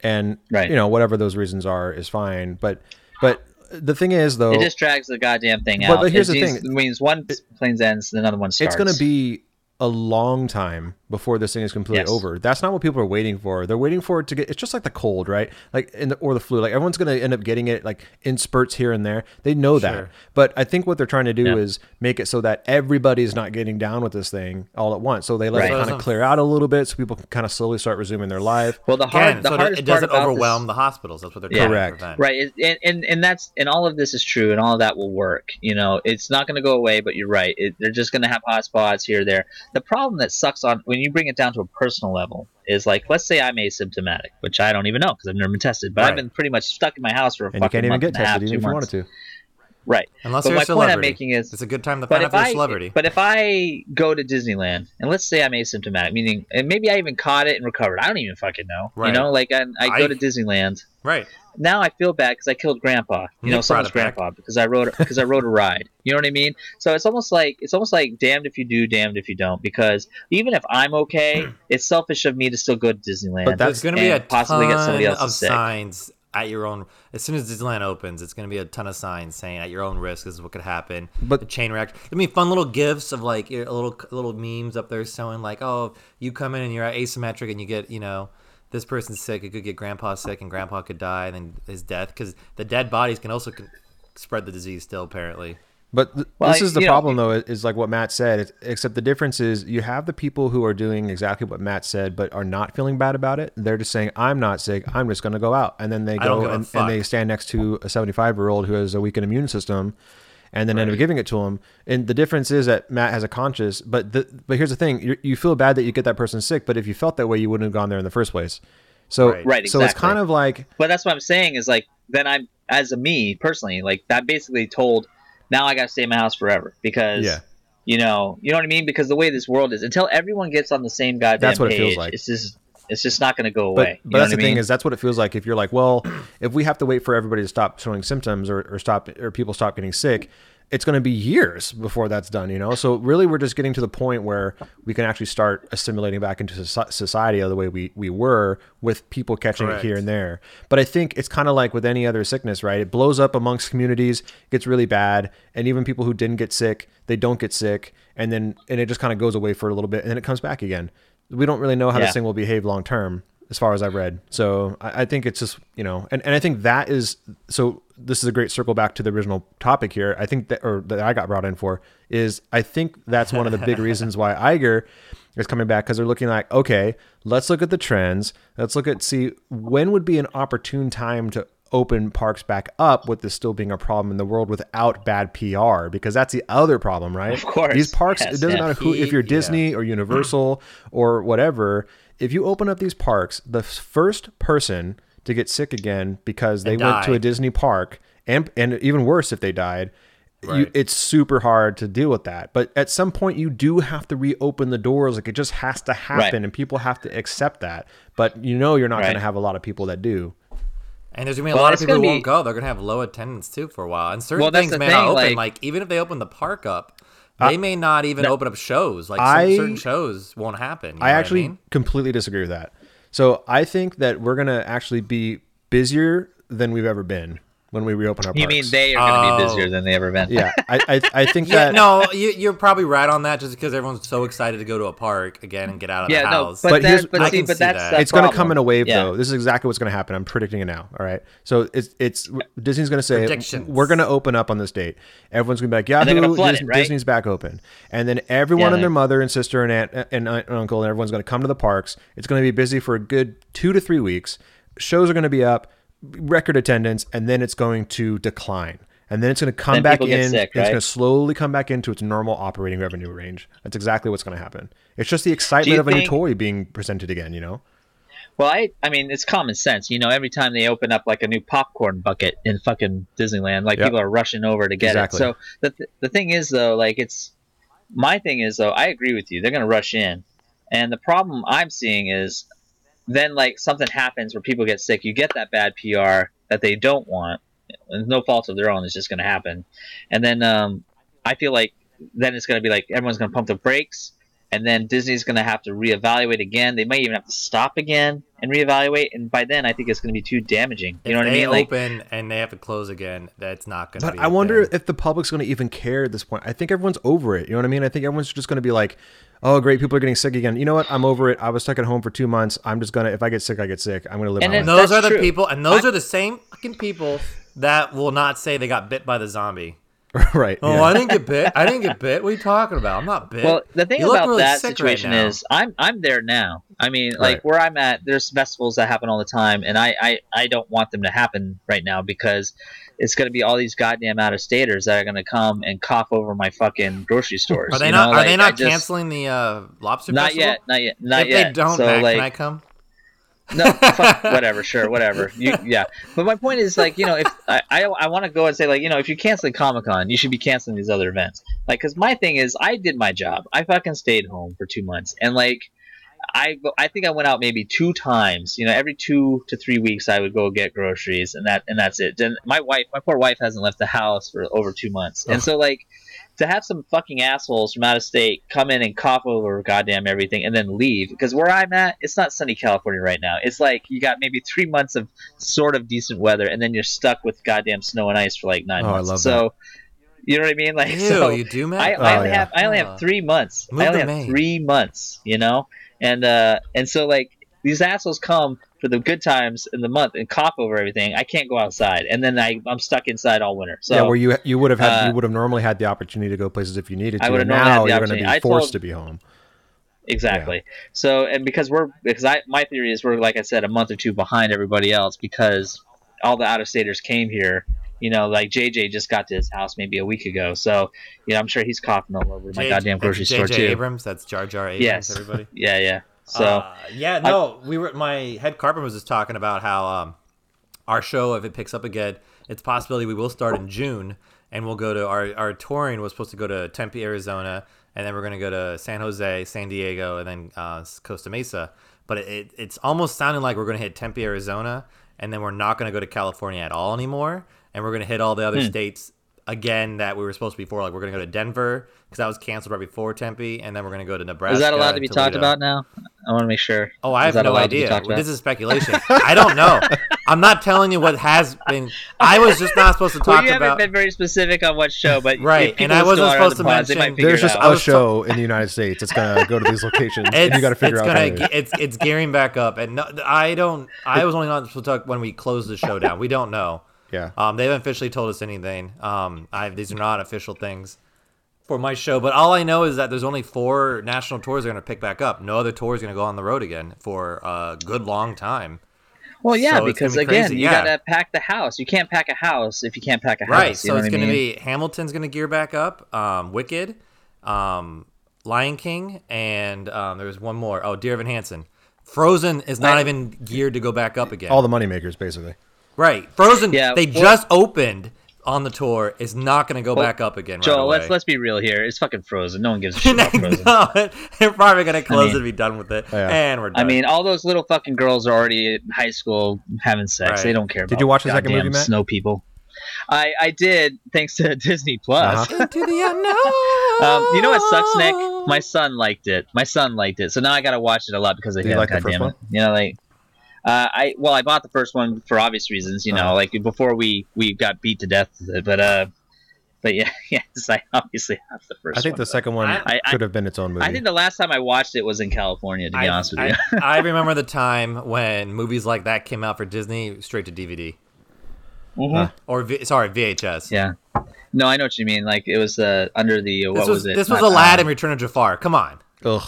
and Right. you know whatever those reasons are is fine. But but the thing is though, it just drags the goddamn thing But- out. but here's it the thing. It means one plane ends, another one starts. it's going to be a long time before this thing is completely Yes. over. That's not what people are waiting for. They're waiting for it to get. It's just like the cold, right? Like in the or the flu. Like everyone's going to end up getting it like in spurts here and there. They know that. But I think what they're trying to do Yeah. is make it so that everybody's not getting down with this thing all at once. So they let Right. it kind of it's- clear out a little bit, so people can kind of slowly start resuming their life. Well, the hard, Again, the so hardest it doesn't part overwhelm this, the hospitals. That's what they're Yeah. trying Correct. to prevent. Right, and, and and that's and all of this is true, and all of that will work. You know, it's not going to go away, but you're right. It, they're just going to have hot spots here, or there. The problem that sucks on when you bring it down to a personal level is like, let's say I'm asymptomatic, which I don't even know because I've never been tested, but I've been pretty much stuck in my house for a And you fucking can't even month get and a half, tested even if you months. wanted to. Right. Unless But you're my a point I'm making is- it's a good time to But find out if if you're a I celebrity. but if I go to Disneyland and let's say I'm asymptomatic, meaning and maybe I even caught it and recovered, I don't even fucking know. Right. You know, like I, I go I- to Disneyland. right. Now I feel bad because I killed Grandpa. You know, Nick someone's brought it back. Grandpa because I rode because I rode a ride. You know what I mean? So it's almost like it's almost like damned if you do, damned if you don't. Because even if I'm okay, it's selfish of me to still go to Disneyland. But There's that's- going to be a and possibly get somebody else of sick. signs at your own. As soon as Disneyland opens, it's going to be a ton of signs saying at your own risk this is what could happen. But- the chain reaction. I mean, fun little gifs of like little little memes up there showing like, oh, you come in and you're asymmetric and you get you know. This person's sick. It could get grandpa sick, and grandpa could die, and then his death. Because the dead bodies can also spread the disease still, apparently. But th- Well, this is the you know- problem, though, is like what Matt said. It's, except the difference is you have the people who are doing exactly what Matt said, but are not feeling bad about it. They're just saying, "I'm not sick. I'm just going to go out," and then they go and, and they stand next to a 75 year old who has a weakened immune system, and then end up giving it to him. And the difference is that Matt has a conscience. But the, but here's the thing: you you feel bad that you get that person sick, but if you felt that way, you wouldn't have gone there in the first place. So Right. Right, So it's kind of like But that's what I'm saying is like then I'm as a me personally like that basically told now I got to stay in my house forever because Yeah. you know you know what I mean because the way this world is until everyone gets on the same goddamn That's what it page feels like. it's just it's just not going to go But, away. but you know that's the I thing is that's what it feels like if you're like, well, if we have to wait for everybody to stop showing symptoms or, or stop or people stop getting sick, it's going to be years before that's done, you know. So really, we're just getting to the point where we can actually start assimilating back into society the way we we were with people catching Correct. it here and there. But I think it's kind of like with any other sickness, right? It blows up amongst communities, gets really bad, and even people who didn't get sick, they don't get sick, and then and it just kind of goes away for a little bit, and then it comes back again. We don't really know how Yeah. this thing will behave long term as far as I've read. So I, I think it's just, you know, and, and I think that is, so this is a great circle back to the original topic here. I think that, or that I got brought in for is I think that's one of the big reasons why Iger is coming back because they're looking like, okay, let's look at the trends. Let's look at, see when would be an opportune time to open parks back up with this still being a problem in the world without bad PR because that's the other problem, right? Of course. These parks, Yes, it doesn't yeah. matter who, if you're Yeah. Disney or Universal or whatever, if you open up these parks, the first person to get sick again because they And went to a Disney park, and and even worse if they died, you, it's super hard to deal with that. But at some point, you do have to reopen the doors. Like it just has to happen, Right. and people have to accept that. But you know, you're not going to have a lot of people that do. And there's gonna be a Well, lot of people who gonna won't go. They're gonna have low attendance too for a while. And certain Well, things the may not open. like- Like, even if they open the park up, they may not even open up shows. Like I- certain shows won't happen. you know I actually mean? completely disagree with that. So I think that we're gonna actually be busier than we've ever been. When we reopen our. Parks. You mean they are going to Oh. be busier than they ever been? Yeah, I I, I think Yeah, that no, you, you're probably right on that, just because everyone's so excited to go to a park again and get out of Yeah, the no, house. but, But here's- that, but I see, can but see that's that. it's going to come in a wave Yeah. though. This is exactly what's going to happen. I'm predicting it now. All right. So it's it's Disney's going to say we're going to open up on this date. Everyone's going to be like, they're Yahoo, gonna it, Disney, right? Disney's back open, and then everyone Yeah, and their mother and sister and aunt and, aunt and uncle and everyone's going to come to the parks. It's going to be busy for a good two to three weeks. Shows are going to be up, record attendance, and then it's going to decline. And then it's going to come Then back in. sick, and It's going to slowly come back into its normal operating revenue range. That's exactly what's going to happen. It's just the excitement of a new toy being presented again. You know. Well, I, I mean, it's common sense. You know, every time they open up like a new popcorn bucket in fucking Disneyland, like Yep. people are rushing over to get Exactly. it. So the th- the thing is though, like it's my thing is though, I agree with you. They're gonna rush in, and the problem I'm seeing is then like something happens where people get sick. You get that bad PR that they don't want. And no fault of their own. It's just gonna happen, and then um, I feel like then it's gonna be like everyone's gonna pump the brakes and then Disney's going to have to reevaluate again. They might even have to stop again and reevaluate, and by then I think it's going to be too damaging. You if know what I they mean? Like, open and they have to close again, that's not going to But be. I a wonder thing. if the public's going to even care at this point. I think everyone's over it. You know what I mean? I think everyone's just going to be like, "Oh, great, people are getting sick again." You know what? I'm over it. I was stuck at home for two months. I'm just gonna. If I get sick, I get sick. I'm gonna live And my then- life. those are the true. people, and those I- are the same fucking people that will not say they got bit by the zombie. right? Oh, yeah. I didn't get bit. I didn't get bit. What are you talking about? I'm not bit. well, the thing You look about really that sick right situation is I'm I'm there now. I mean, Right. like where I'm at, there's festivals that happen all the time, and I I, I don't want them to happen right now because it's going to be all these goddamn out of staters that are going to come and cough over my fucking grocery stores. are they you not? are Like, they not just- canceling the uh, lobster Not festival? yet, not yet, not if yet. they don't, so Matt, like, can I come? no, fuck, whatever, sure, whatever. You, yeah, but my point is like, you know, if I, I, I want to go and say like, you know, if you're canceling Comic Con, you should be canceling these other events. Like, because my thing is, I did my job. I fucking stayed home for two months, and like, I, I think I went out maybe two times. You know, every two to three weeks, I would go get groceries, and that, and that's it. And my wife, my poor wife, hasn't left the house for over two months, and so like. To have some fucking assholes from out of state come in and cough over goddamn everything and then leave because where I'm at, it's not sunny California right now. It's like you got maybe three months of sort of decent weather and then you're stuck with goddamn snow and ice for like nine Oh, I months. love so you know what I mean? Like Ew, so you do, Matt? I, Oh, only yeah. have I only Uh, have three months. move I only have Maine. three months, you know? And uh and so like these assholes come for the good times in the month and cough over everything. I can't go outside, and then I, I'm stuck inside all winter. So yeah, where you you would have had uh, you would have normally had the opportunity to go places if you needed I to. would and have now the you're going to be forced told- to be home. Exactly. So, and because we're because I my theory is we're like I said a month or two behind everybody else because all the out of staters came here. You know, like JJ just got to his house maybe a week ago, so you know I'm sure he's coughing all over my goddamn grocery that's store J.J. too. Abrams. That's Jar Jar Abrams. Yes. Everybody. Yeah, yeah. So Uh, yeah, no, we were. My head carpenter was just talking about how um, our show, if it picks up again, it's a possibility we will start in June, and we'll go to our our touring was supposed to go to Tempe, Arizona, and then we're gonna go to San Jose, San Diego, and then uh, Costa Mesa. But it, it, it's almost sounding like we're gonna hit Tempe, Arizona, and then we're not gonna go to California at all anymore, and we're gonna hit all the other Hmm. states again that we were supposed to before. Like we're gonna go to Denver because that was canceled right before Tempe, and then we're gonna go to Nebraska. is that allowed to be and talked about now? I want to make sure. Oh, I Is have no to idea. This is speculation. I don't know. I'm not telling you what has been. I was just not supposed to talk Well, talk you haven't been very specific on what show, but Right, if and I wasn't still are on supposed to pods, mention- might figure There's just a was show in the United States It's going to go to these locations. and you got to figure it's out. gonna. how It's it's gearing back up, and no, I don't. I was only not supposed to talk when we closed the show down. We don't know. yeah. Um, they haven't officially told us anything. Um, I these are not official things for my show, but all I know is that there's only four national tours they're gonna pick back up. No other tour is gonna go on the road again for a good long time. Well, yeah, So because be again, crazy, you yeah. gotta pack the house. You can't pack a house if you can't pack a house. Right. you So know it's what going to mean? be Hamilton's going to gear back up. Um, Wicked, um, Lion King, and um, there was one more. Oh, Dear Evan Hansen. Frozen is not I- even geared to go back up again. All the moneymakers, basically. right. Frozen. Yeah, They well- just opened on the tour. Is not going to go Well, back up again. Joel, right away. let's let's be real here. It's fucking frozen. No one gives a shit about frozen. no, they're probably going to close mean- it and be done with it. Yeah. And we're done. I mean, all those little fucking girls are already in high school having sex. Right. They don't care. Did about you watch the second movie, Matt? Snow people. I I did thanks to Disney Plus. Uh-huh. into the unknown. Um, you know what sucks, Nick? My son liked it. My son liked it, so now I gotta watch it a lot because of Did you him. like the God damn it. You know, like Uh, I well, I bought the first one for obvious reasons, you know, Uh-huh. like before we we got beat to death with it. But uh, but yeah, yes, I obviously have the first. I think one, the second one I- I- could have been its own movie. I think the last time I watched it was in California. To be I, honest with I, you, I remember the time when movies like that came out for Disney straight to DVD Mhm. or v- sorry VHS. yeah. No, I know what you mean. Like it was uh, under the uh, what This was, was, it? this was Not- Aladdin: um, Return of Jafar. Come on. Ugh.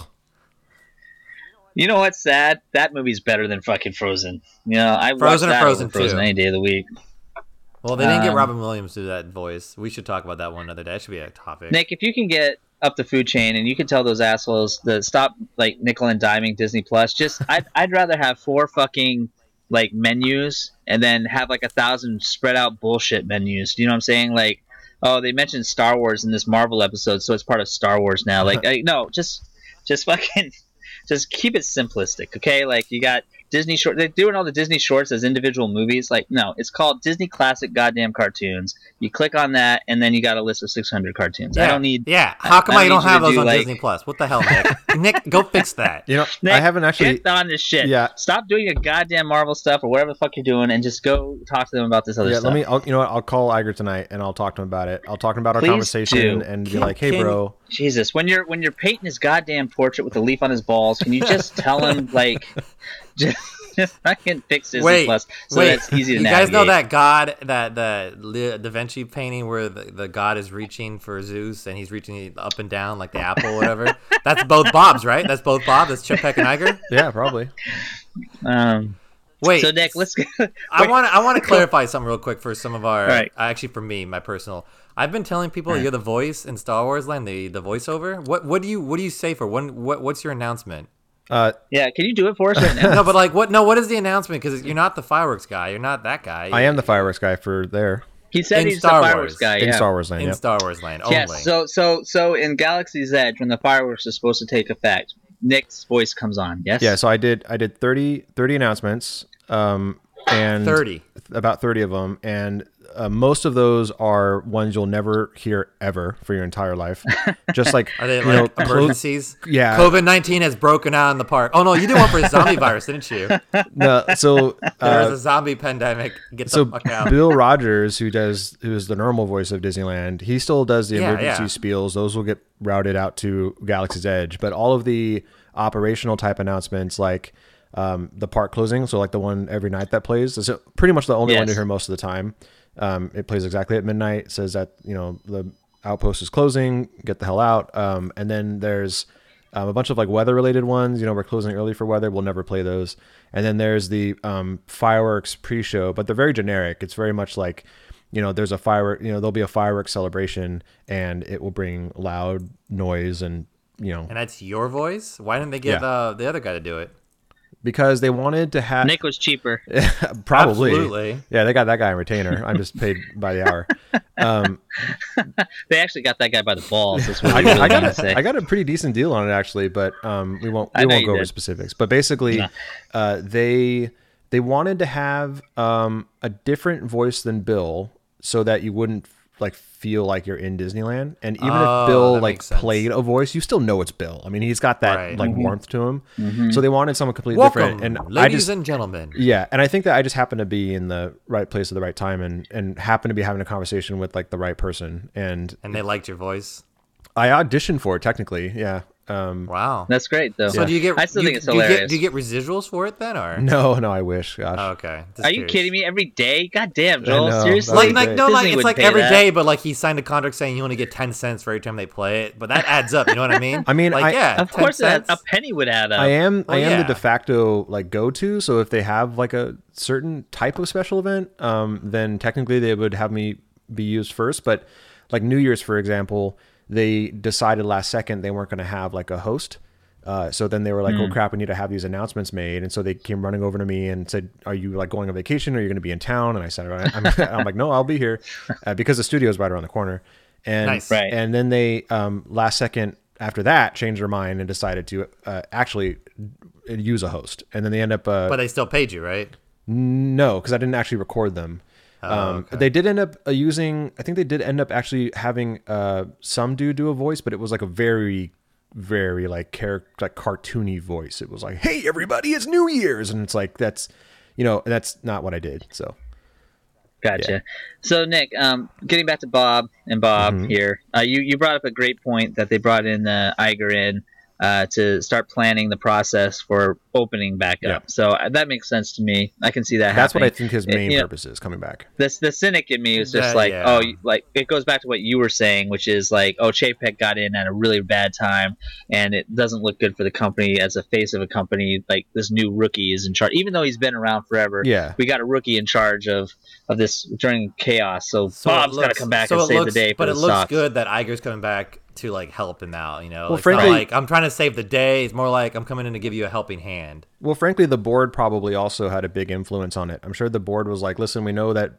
You know what's sad? That movie's better than fucking Frozen. You know, I watched Frozen or Frozen Frozen 2? any day of the week. Well, they didn't get Um, Robin Williams to do that voice. We should talk about that one another day. That should be a topic. Nick, if you can get up the food chain and you can tell those assholes to stop like nickel and diming Disney Plus, just I'd, I'd rather have four fucking like menus and then have like a thousand spread out bullshit menus. Do you know what I'm saying? Like, oh, they mentioned Star Wars in this Marvel episode, so it's part of Star Wars now. Like, I, no, just just fucking just keep it simplistic, okay? Like you got Disney short. They're doing all the Disney shorts as individual movies. Like, no, it's called Disney Classic Goddamn Cartoons. You click on that, and then you got a list of 600 cartoons. yeah. I don't need. Yeah. How come I I, don't don't have those do, on like- Disney Plus? What the hell, Nick? Nick, go fix that. You know, Nick, I haven't actually. Get on this shit. Yeah. Stop doing your goddamn Marvel stuff or whatever the fuck you're doing, and just go talk to them about this other Yeah, stuff. let me. I'll, you know what? I'll call Iger tonight and I'll talk to him about it. I'll talk to him about our Please conversation do. and be Can- like, "Hey, can- bro, Jesus, when you're when you're painting his goddamn portrait with a leaf on his balls, can you just tell him like, just, just fucking fix Disney Wait, Plus so wait. that's easy to you navigate. guys know that God, that the Da Vinci painting where the, the God is reaching for Zeus and he's reaching up and down like the apple, or whatever. That's both Bob's, right? That's both Bob. That's Chapek and Iger. yeah, probably." Um, Wait. so Nick, let's. I want to I want to clarify something real quick for some of our All right. actually for me my personal. I've been telling people you're the voice in Star Wars Land, the the voiceover. What what do you what do you say for when what what's your announcement? Uh, yeah, can you do it for us right now? No, but like what no what is the announcement because you're not the fireworks guy. You're not that guy. I am the fireworks guy for there He said In he's Star the fireworks Wars. guy. in yeah. Star Wars Land. in Yeah. Star Wars Land only. Yes. So so so in Galaxy's Edge, when the fireworks are supposed to take effect, Nick's voice comes on. Yes. Yeah, so I did I did 30, 30 announcements, um, and 30. about thirty of them, and uh, most of those are ones you'll never hear ever for your entire life. Just like Are they like know, emergencies? yeah. COVID nineteen has broken out in the park. Oh no, you did one for a zombie virus, didn't you? no, so There was uh, a zombie pandemic. Get so the fuck out. Bill Rogers, who does who is the normal voice of Disneyland, he still does the Yeah, emergency yeah. spiels. Those will get routed out to Galaxy's Edge, but all of the operational type announcements, like um, the park closing, so like the one every night that plays, is pretty much the only one you hear most of the time. Um, it plays exactly at midnight. Says that you know the outpost is closing. Get the hell out. Um, and then there's um, a bunch of like weather related ones. You know, we're closing early for weather. We'll never play those. And then there's the um, fireworks pre-show, but they're very generic. It's very much like, you know, there's a firework. You know, there'll be a fireworks celebration, and it will bring loud noise and you know And that's your voice. Why didn't they get Yeah. uh, the other guy to do it? Because they wanted to have Nick was cheaper. probably Absolutely. yeah they got that guy in retainer. I'm just paid by the hour. Um, They actually got that guy by the balls. That's what I I got, really I, got want say. a, I got a pretty decent deal on it actually, but um, we won't we won't go over did. specifics. But basically, Nah. uh, they they wanted to have um, a different voice than Bill, so that you wouldn't like feel like you're in Disneyland. And even Oh, if Bill like played a voice, you still know it's Bill. I mean, he's got that Right. like Mm-hmm. warmth to him. So they wanted someone completely Welcome, different. And I ladies just and gentlemen. yeah, and I think that I just happened to be in the right place at the right time, and and happened to be having a conversation with like the right person, and And they liked your voice. I auditioned for it technically. Yeah. Um, Wow. That's great though. So do you get? I still you, think it's do you hilarious. get, do you get residuals for it then, or? no, no, I wish. Gosh. Oh, okay. Just Are you kidding me? Every day? God damn, I Joel. know, Seriously? that'd Like, be like no, Disney like it's like pay every that. day, but like he signed a contract saying you only get ten cents for every time they play it. But that adds up. You know what I mean? I mean, like I- yeah, Of course, a, cents. a penny would add up. I am I am yeah. the de facto like go to. So if they have like a certain type of special event, um, then technically they would have me be used first. But like New Year's, for example, they decided last second they weren't going to have like a host. Uh, so then they were like, "Oh crap, we need to have these announcements made." And so they came running over to me and said, "Are you like going on vacation? Or are you going to be in town?" And I said, "I'm, I'm like, no, I'll be here uh, because the studio is right around the corner." And Nice. Right. and then they um, last second after that changed their mind and decided to uh, actually use a host. And then they end up uh, but they still paid you, right? no, because I didn't actually record them. Oh, um, They did end up uh, using. I think they did end up actually having uh, some dude do a voice, but it was like a very very like character like cartoony voice. It was like, "Hey everybody, it's New Year's," and it's like that's you know that's not what I did. So Gotcha. So Nick, um, getting back to Bob and Bob Mhm. here, uh, you you brought up a great point that they brought in uh, Iger in uh, to start planning the process for opening back up. Yeah. up. So uh, that makes sense to me. I can see that. that's what I think his main yeah. purpose is coming back. This the cynic in me is just Yeah, like, yeah. oh, like it goes back to what you were saying, which is like, oh, Chapek got in at a really bad time, and it doesn't look good for the company as a face of a company. Like this new rookie is in charge, even though he's been around forever. Yeah, We got a rookie in charge of of this during chaos, so, So it Bob's got to looks- come back so and it save looks- the day. For But the it looks stocks. good that Iger's coming back to like help him out. You know, Well, It's not frankly- like I'm trying to save the day. It's more like I'm coming in to give you a helping hand. Well, frankly, the board probably also had a big influence on it. I'm sure the board was like, "Listen, we know that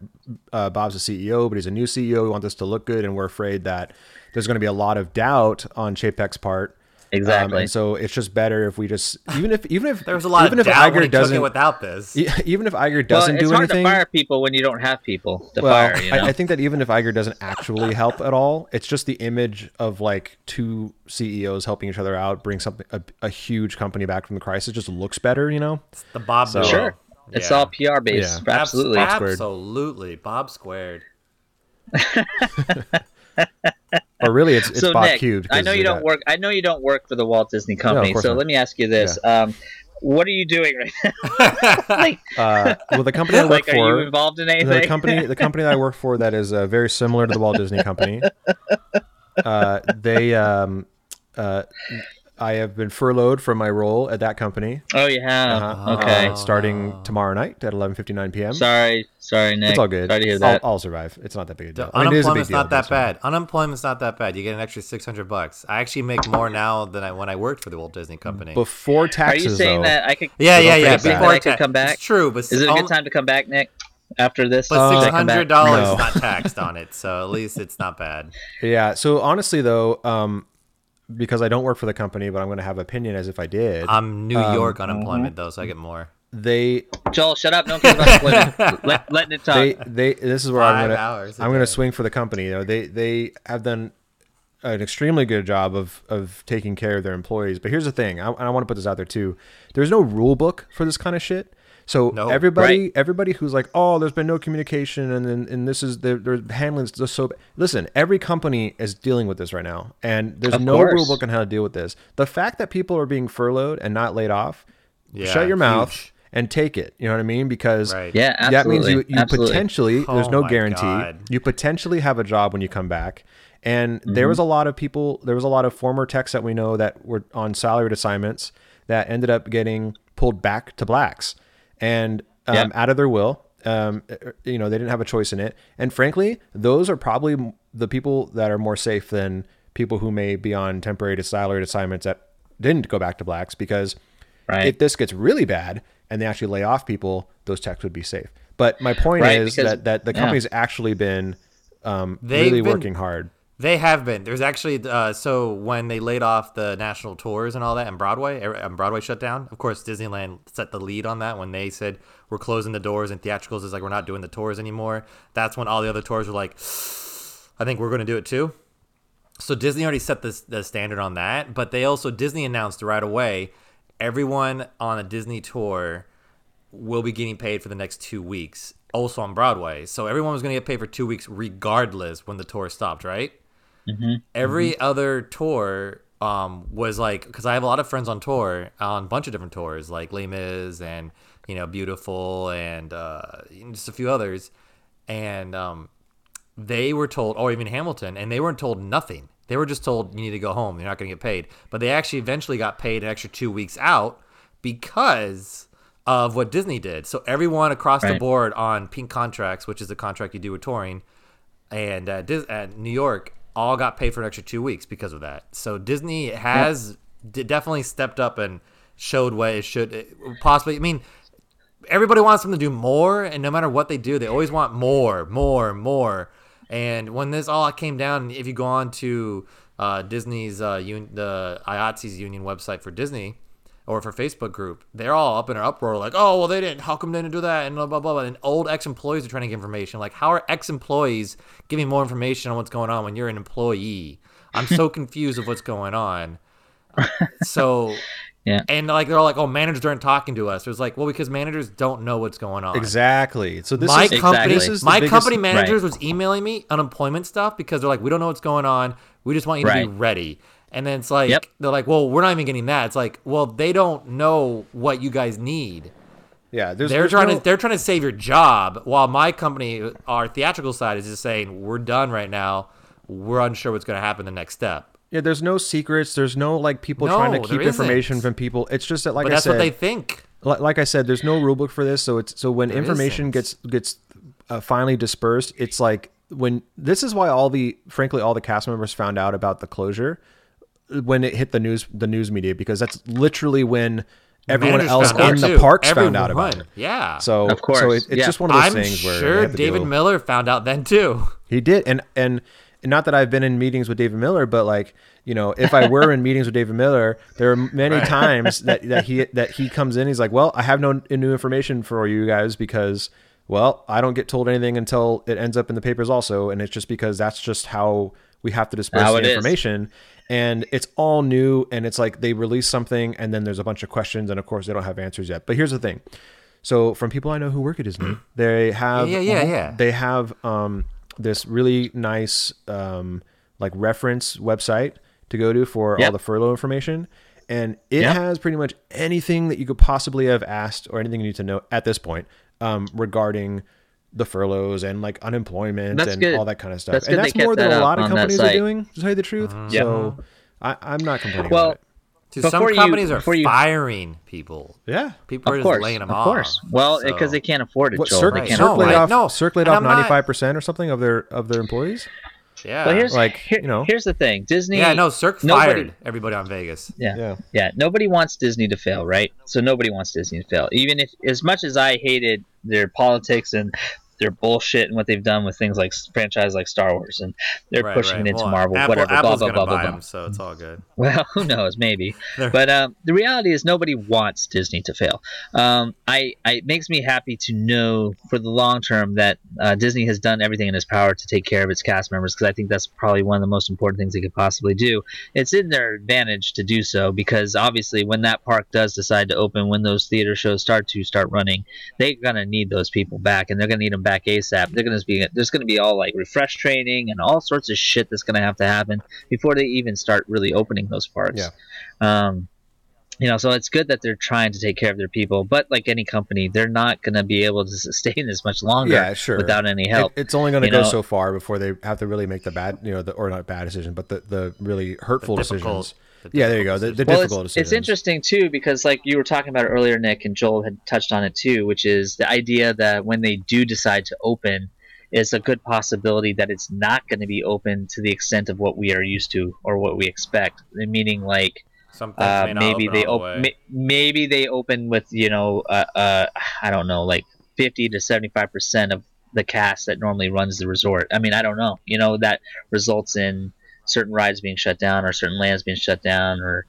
uh, Bob's a CEO, but he's a new CEO. We want this to look good, and we're afraid that there's going to be a lot of doubt on Chapek's part. Um, Exactly. and so it's just better if we just even if even if there's a lot even of if doubt Iger he took it doesn't without this. even if Iger doesn't it's do hard anything. to fire people when you don't have people to well, fire. You know? I, I think that even if Iger doesn't actually help at all, it's just the image of like two CEOs helping each other out, bring something a, a huge company back from the crisis. Just looks better, you know. It's the Bob So- duo. sure, it's all PR based. Yeah. Absolutely. Abs- squared. Absolutely. Bob squared. Or really, it's it's so Bob Nick, cubed. I know you don't got- work. I know you don't work for the Walt Disney Company. course so not. let me ask you this: um, What are you doing right now? like, Uh, well, the company I work like, are you for, involved in anything? the company, the company that I work for, that is uh, very similar to the Walt Disney Company. Uh, they, um, uh, I have been furloughed from my role at that company. oh, you have. Uh-huh. Okay. Uh, starting tomorrow night at 11:59 p.m. sorry, sorry, Nick. It's all good. Sorry to hear I'll. I'll survive. It's not that big a The deal. I mean, it is a big unemployment's deal, not but that it's not. bad. Unemployment's not that bad. You get an extra six hundred bucks. I actually make more now than I when I worked for the Walt Disney Company. Before taxes, Are you saying though, that I could? yeah, yeah, don't yeah. Before I could come back? It's true, but Is it a good time to come back, Nick? After this, But Should I six come back? hundred dollars No. not taxed on it, so at least it's not bad. Yeah. So honestly, though, um, because I don't work for the company, but I'm going to have opinion as if I did. I'm New Um, York unemployment though, so I get more. they, Joel, shut up! No one cares about. Let, letting it talk. they, they. This is where Five I'm going to. hours a I'm going to swing for the company. You know, they they have done an extremely good job of of taking care of their employees. But here's the thing, I, and I want to put this out there too. There's no rule book for this kind of shit. So No. everybody, Right. everybody who's like, oh, there's been no communication, and and, and this is they're, they're handling this just so. Listen, every company is dealing with this right now, and there's Of no course. rule book on how to deal with this. The fact that people are being furloughed and not laid off, Yeah, shut your mouth huge. and take it. You know what I mean? Because Right. yeah, absolutely. that means you, you absolutely. potentially there's Oh no guarantee God. you potentially have a job when you come back and there Mm-hmm. was a lot of people there was a lot of former techs that we know that were on salaried assignments that ended up getting pulled back to blacks and um, Yeah. out of their will um, you know they didn't have a choice in it and frankly those are probably the people that are more safe than people who may be on temporary to salaried assignments that didn't go back to blacks because Right. if this gets really bad and they actually lay off people, those techs would be safe. But my point Right, is because- that, that the yeah. company's actually been um, really been- working hard. They have been. There's actually uh, so when they laid off the national tours and all that, and Broadway, er- and Broadway shut down. Of course, Disneyland set the lead on that when they said we're closing the doors and theatricals is like we're not doing the tours anymore. That's when all the other tours were like, I think we're going to do it too. So Disney already set this the standard on that, but they also Disney announced right away everyone on a Disney tour will be getting paid for the next two weeks, also on Broadway. So everyone was going to get paid for two weeks regardless when the tour stopped, right? Every other tour um, was like because I have a lot of friends on tour on a bunch of different tours like Les Mis and you know Beautiful and uh, just a few others, and um, they were told, or even Hamilton, and they weren't told nothing. They were just told you need to go home. You're not going to get paid. But they actually eventually got paid an extra two weeks out because of what Disney did. So everyone across the board on pink contracts, which is the contract you do with touring, and at, Dis- at New York, all got paid for an extra two weeks because of that. So Disney has d- definitely stepped up and showed what it should it possibly. I mean, everybody wants them to do more, and no matter what they do, they always want more, more, more. And when this all came down, if you go on to uh, Disney's uh, un- the IATSE's union website for Disney or for Facebook group, they're all up in an uproar like, "Oh, well, they didn't. How come they didn't do that?" And blah blah blah. blah. And old ex-employees are trying to get information. Like, how are ex-employees giving more information on what's going on when you're an employee? I'm so confused of what's going on. So Yeah. and like they're all like, oh, managers aren't talking to us. It was like, well, because managers don't know what's going on. Exactly. So this my is company, Exactly. this is my biggest- company managers Right. was emailing me unemployment stuff because they're like, we don't know what's going on. We just want you to be ready. And then it's like Yep. they're like, well, we're not even getting that. It's like, well, they don't know what you guys need. Yeah, there's, They're there's trying no- to they're trying to save your job, while my company, our theatrical side, is just saying we're done right now. We're unsure what's going to happen the next step. Yeah, there's no secrets. There's no like people No, trying to keep information isn't. from people. It's just that, like But I that's said, what they think. li- like I said, there's no rule book for this. So it's so when There information isn't. gets gets uh, finally dispersed, it's like when this is why all the frankly all the cast members found out about the closure when it hit the news the news media because that's literally when everyone else in the too. parks found out about it. Yeah. So Of course, so it, it's yeah. just one of those I'm things where they sure David deal- Miller found out then too. He did, and and not that I've been in meetings with David Miller, but like you know, if I were in meetings with David Miller, there are many times that, that he that he comes in. He's like, "Well, I have no new information for you guys because, well, I don't get told anything until it ends up in the papers, also, and it's just because that's just how we have to disperse How the it is. Information." And it's all new, and it's like they release something, and then there's a bunch of questions, and of course they don't have answers yet. But here's the thing: so from people I know who work at Disney, they have Yeah, yeah, yeah. they have um, this really nice um, like reference website to go to for all the furlough information and it Yep. has pretty much anything that you could possibly have asked or anything you need to know at this point um, regarding the furloughs and like unemployment That's and good. all that kind of stuff That's and that's they kept more than that a lot of companies are doing to tell you the truth mm-hmm. Yeah. so I, i'm not complaining Well, about it Dude, Before some you- companies are you- firing people. yeah People are just course, laying them of off. course. Well, So- because they can't afford it, what Joel. circ- They Right. can't No, circulate afford it. Off no, circulate and off 95% or something of their of their employees Yeah. Well, here's Like, here- you know. here's the thing. Disney. yeah, no, Cirque nobody- fired everybody on Vegas. Yeah. yeah Yeah, nobody wants Disney to fail, right? So nobody wants Disney to fail. Even if, as much as I hated their politics and their bullshit and what they've done with things like franchise like Star Wars and they're Right, pushing right. it into Well, Marvel, Apple, whatever, Apple's blah blah blah blah buy blah. them, so it's all good. Well, who knows? Maybe. But um, the reality is nobody wants Disney to fail. Um, I, I it makes me happy to know for the long term that uh, Disney has done everything in its power to take care of its cast members because I think that's probably one of the most important things they could possibly do. It's in their advantage to do so because obviously when that park does decide to open, when those theater shows start to start running, they're gonna need those people back and they're gonna need them back ASAP. They're gonna be there's gonna be all like refresh training and all sorts of shit that's gonna have to happen before they even start really opening those parks. Yeah. Um, you know, so it's good that they're trying to take care of their people, but like any company, they're not going to be able to sustain this much longer Yeah, sure. without any It- help. it's only going to you go know? so far before they have to really make the bad, you know, the, or not bad decision, but the, the really hurtful The difficult- decisions. The Yeah, there you go. The, the well, difficult it's, decisions. it's interesting too because like you were talking about earlier, Nick, and Joel had touched on it too, which is the idea that when they do decide to open, it's a good possibility that it's not going to be open to the extent of what we are used to or what we expect. Meaning, like uh, may maybe open they all the open way. maybe they open with you know uh, uh i don't know like 50 to 75 percent of the cast that normally runs the resort i mean i don't know you know that results in certain rides being shut down or certain lands being shut down or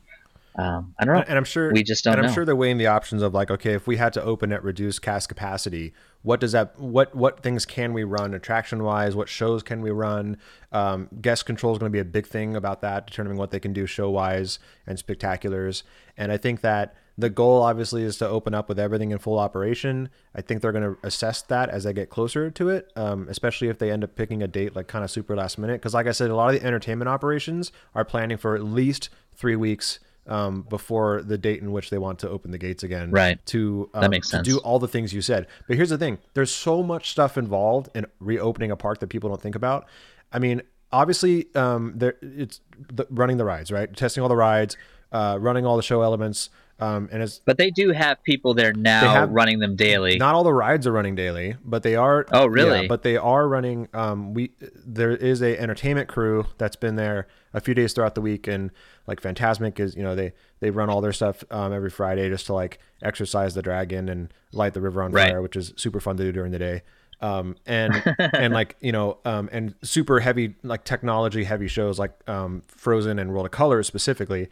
um, i don't know and I'm sure we just don't and I'm know. sure they're weighing the options of like, okay, if we had to open at reduced cast capacity, what does that what what things can we run attraction wise? What shows can we run? Um, guest control is going to be a big thing about that, determining what they can do show wise and spectaculars. And I think that the goal obviously is to open up with everything in full operation. I think they're going to assess that as they get closer to it, um, especially if they end up picking a date like kind of super last minute. Because like I said, a lot of the entertainment operations are planning for at least three weeks um, before the date in which they want to open the gates again. Right. To um, makes to sense. do all the things you said. But here's the thing: there's so much stuff involved in reopening a park that people don't think about. I mean, obviously, um, there it's the, running the rides, right? Testing all the rides, uh, running all the show elements, um, and it's but they do have people there now have- running them daily not all the rides are running daily, but they are. Oh, really? Yeah, but they are running. Um, we there is a entertainment crew that's been there a few days throughout the week, and like Fantasmic is, you know, they they run all their stuff um, every Friday just to like exercise the dragon and light the river on Right. fire, which is super fun to do during the day. Um, and and like you know, um, and super heavy like technology heavy shows like um, Frozen and World of Color specifically.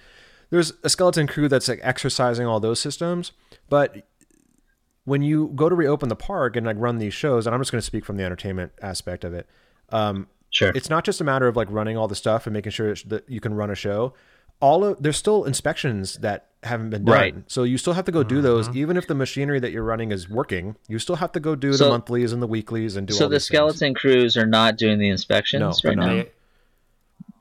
There's a skeleton crew that's like exercising all those systems, but when you go to reopen the park and like run these shows, and I'm just going to speak from the entertainment aspect of it, um, sure it's not just a matter of like running all the stuff and making sure that you can run a show. all of there's still inspections that haven't been done. Right. So you still have to go do those, even if the machinery that you're running is working. You still have to go do the monthlies and the weeklies and do So all the these things. skeleton crews are not doing the inspections No, right not. now.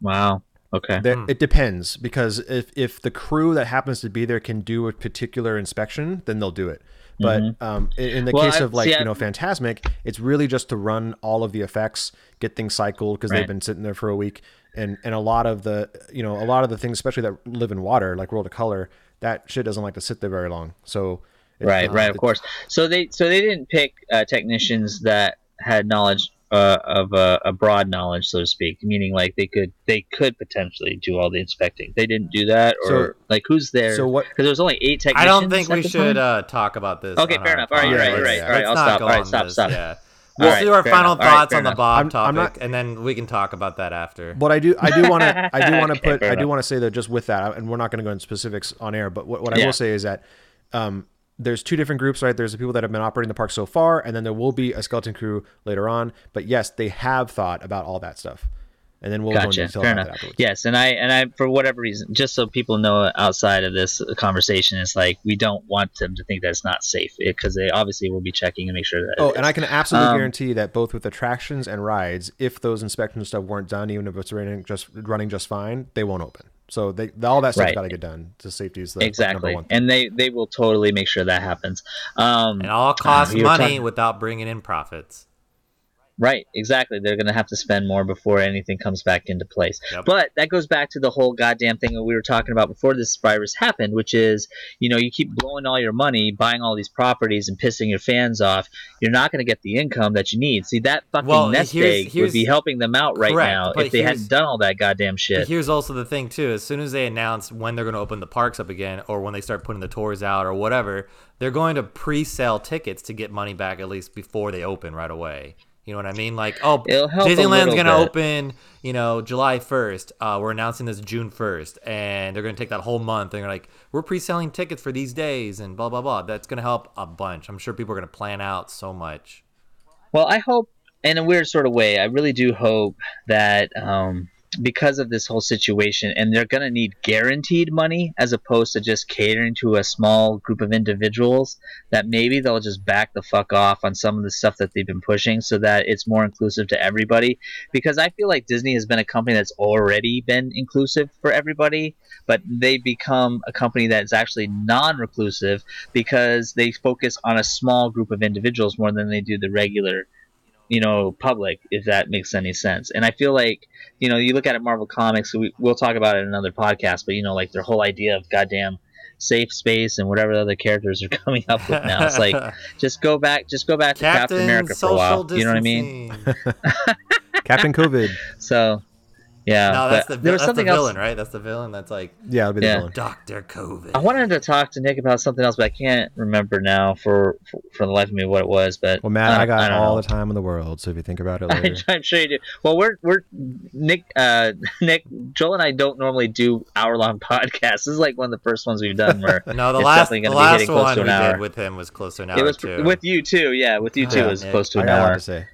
Wow. Okay. There- It depends because if if the crew that happens to be there can do a particular inspection, then they'll do it. But um, in, in the Mm-hmm. Well, case I- of like see, you know Fantasmic, it's really just to run all of the effects, get things cycled because they've been sitting there for a week, and and a lot of the you know a lot of the things, especially that live in water, like World of Color, that shit doesn't like to sit there very long. So it- right uh, right of course so they so they didn't pick uh, technicians that had knowledge uh, of uh, a broad knowledge so to speak meaning like they could they could potentially do all the inspecting they didn't do that or So- like who's there So what? because there was only eight technicians. I don't think we should uh, talk about this. Okay, fair enough. All right, you're right, you're right. All right, I'll stop. All right, stop, this, stop. Yeah. All We'll right, do our final enough. Thoughts fair on the. Bob I'm- I'm topic, not- and then we can talk about that after. But I do, I do want to, I do want to Okay, put, fair I do want to say that just with that, and we're not going to go into specifics on air. But what, what I will say is that um, there's two different groups, right? There's the people that have been operating the park so far, and then there will be a skeleton crew later on. But yes, they have thought about all that stuff, and then we'll go Gotcha. into detail Fair enough. that afterwards. Yes, and I and I for whatever reason, just so people know outside of this conversation, it's like we don't want them to think that it's not safe because they obviously will be checking and make sure that. Oh, and. I can absolutely Um, guarantee that both with attractions and rides, if those inspection stuff weren't done, even if it's running just running just fine, they won't open. So they all that stuff's Right. got to get done. The safety is the number exactly, one. and they they will totally make sure that happens. Um, and all costs you were money talking- without bringing in profits. Right, exactly. They're going to have to spend more before anything comes back into place. Yep. But that goes back to the whole goddamn thing that we were talking about before this virus happened, which is, you know, you keep blowing all your money, buying all these properties and pissing your fans off. You're not going to get the income that you need. See, that fucking Well, nest here's- egg would be helping them out right Correct, now if they hadn't done all that goddamn shit. here's also the thing too: as soon as they announce when they're going to open the parks up again, or when they start putting the tours out, or whatever, they're going to pre-sell tickets to get money back at least before they open right away. You know what I mean? Like, oh, It'll help a Disneyland's going to bit. open, you know, July 1st. Uh, we're announcing this June 1st, and they're going to take that whole month. And they're like, we're pre-selling tickets for these days, and blah blah blah. That's going to help a bunch. I'm sure people are going to plan out so much. Well, I hope, in a weird sort of way, I really do hope that um, because of this whole situation, and they're going to need guaranteed money as opposed to just catering to a small group of individuals, that maybe they'll just back the fuck off on some of the stuff that they've been pushing so that it's more inclusive to everybody. Because I feel like Disney has been a company that's already been inclusive for everybody, but they become a company that's actually non reclusive because they focus on a small group of individuals more than they do the regular you know public if that makes any sense. And i feel like you know you look at it marvel comics we, we'll talk about it in another podcast but you know like their whole idea of goddamn safe space and whatever the other characters are coming up with now. It's like just go back just go back to captain, Captain america for a Social while. You know what i mean? Captain COVID. so yeah No, that's the there was that's the something villain, else right? That's the villain. That's like Yeah, it'll be the Yeah. villain. Doctor COVID. i wanted to talk to nick about something else but i can't remember now for for, for the life of me what it was but Well, Matt, uh, I got don't all know. the time in the world, so if you think about it later. I'm sure you do. Well, we're we're Nick uh Nick Joel and I don't normally do hour long podcasts. This is like one of the first ones we've done where no, the it's last definitely the gonna be last hitting close one to we an did with him was close to an hour it was too. with you too. Yeah, with you too. Yeah, it was Nick. close to I an got a lot hour. to say.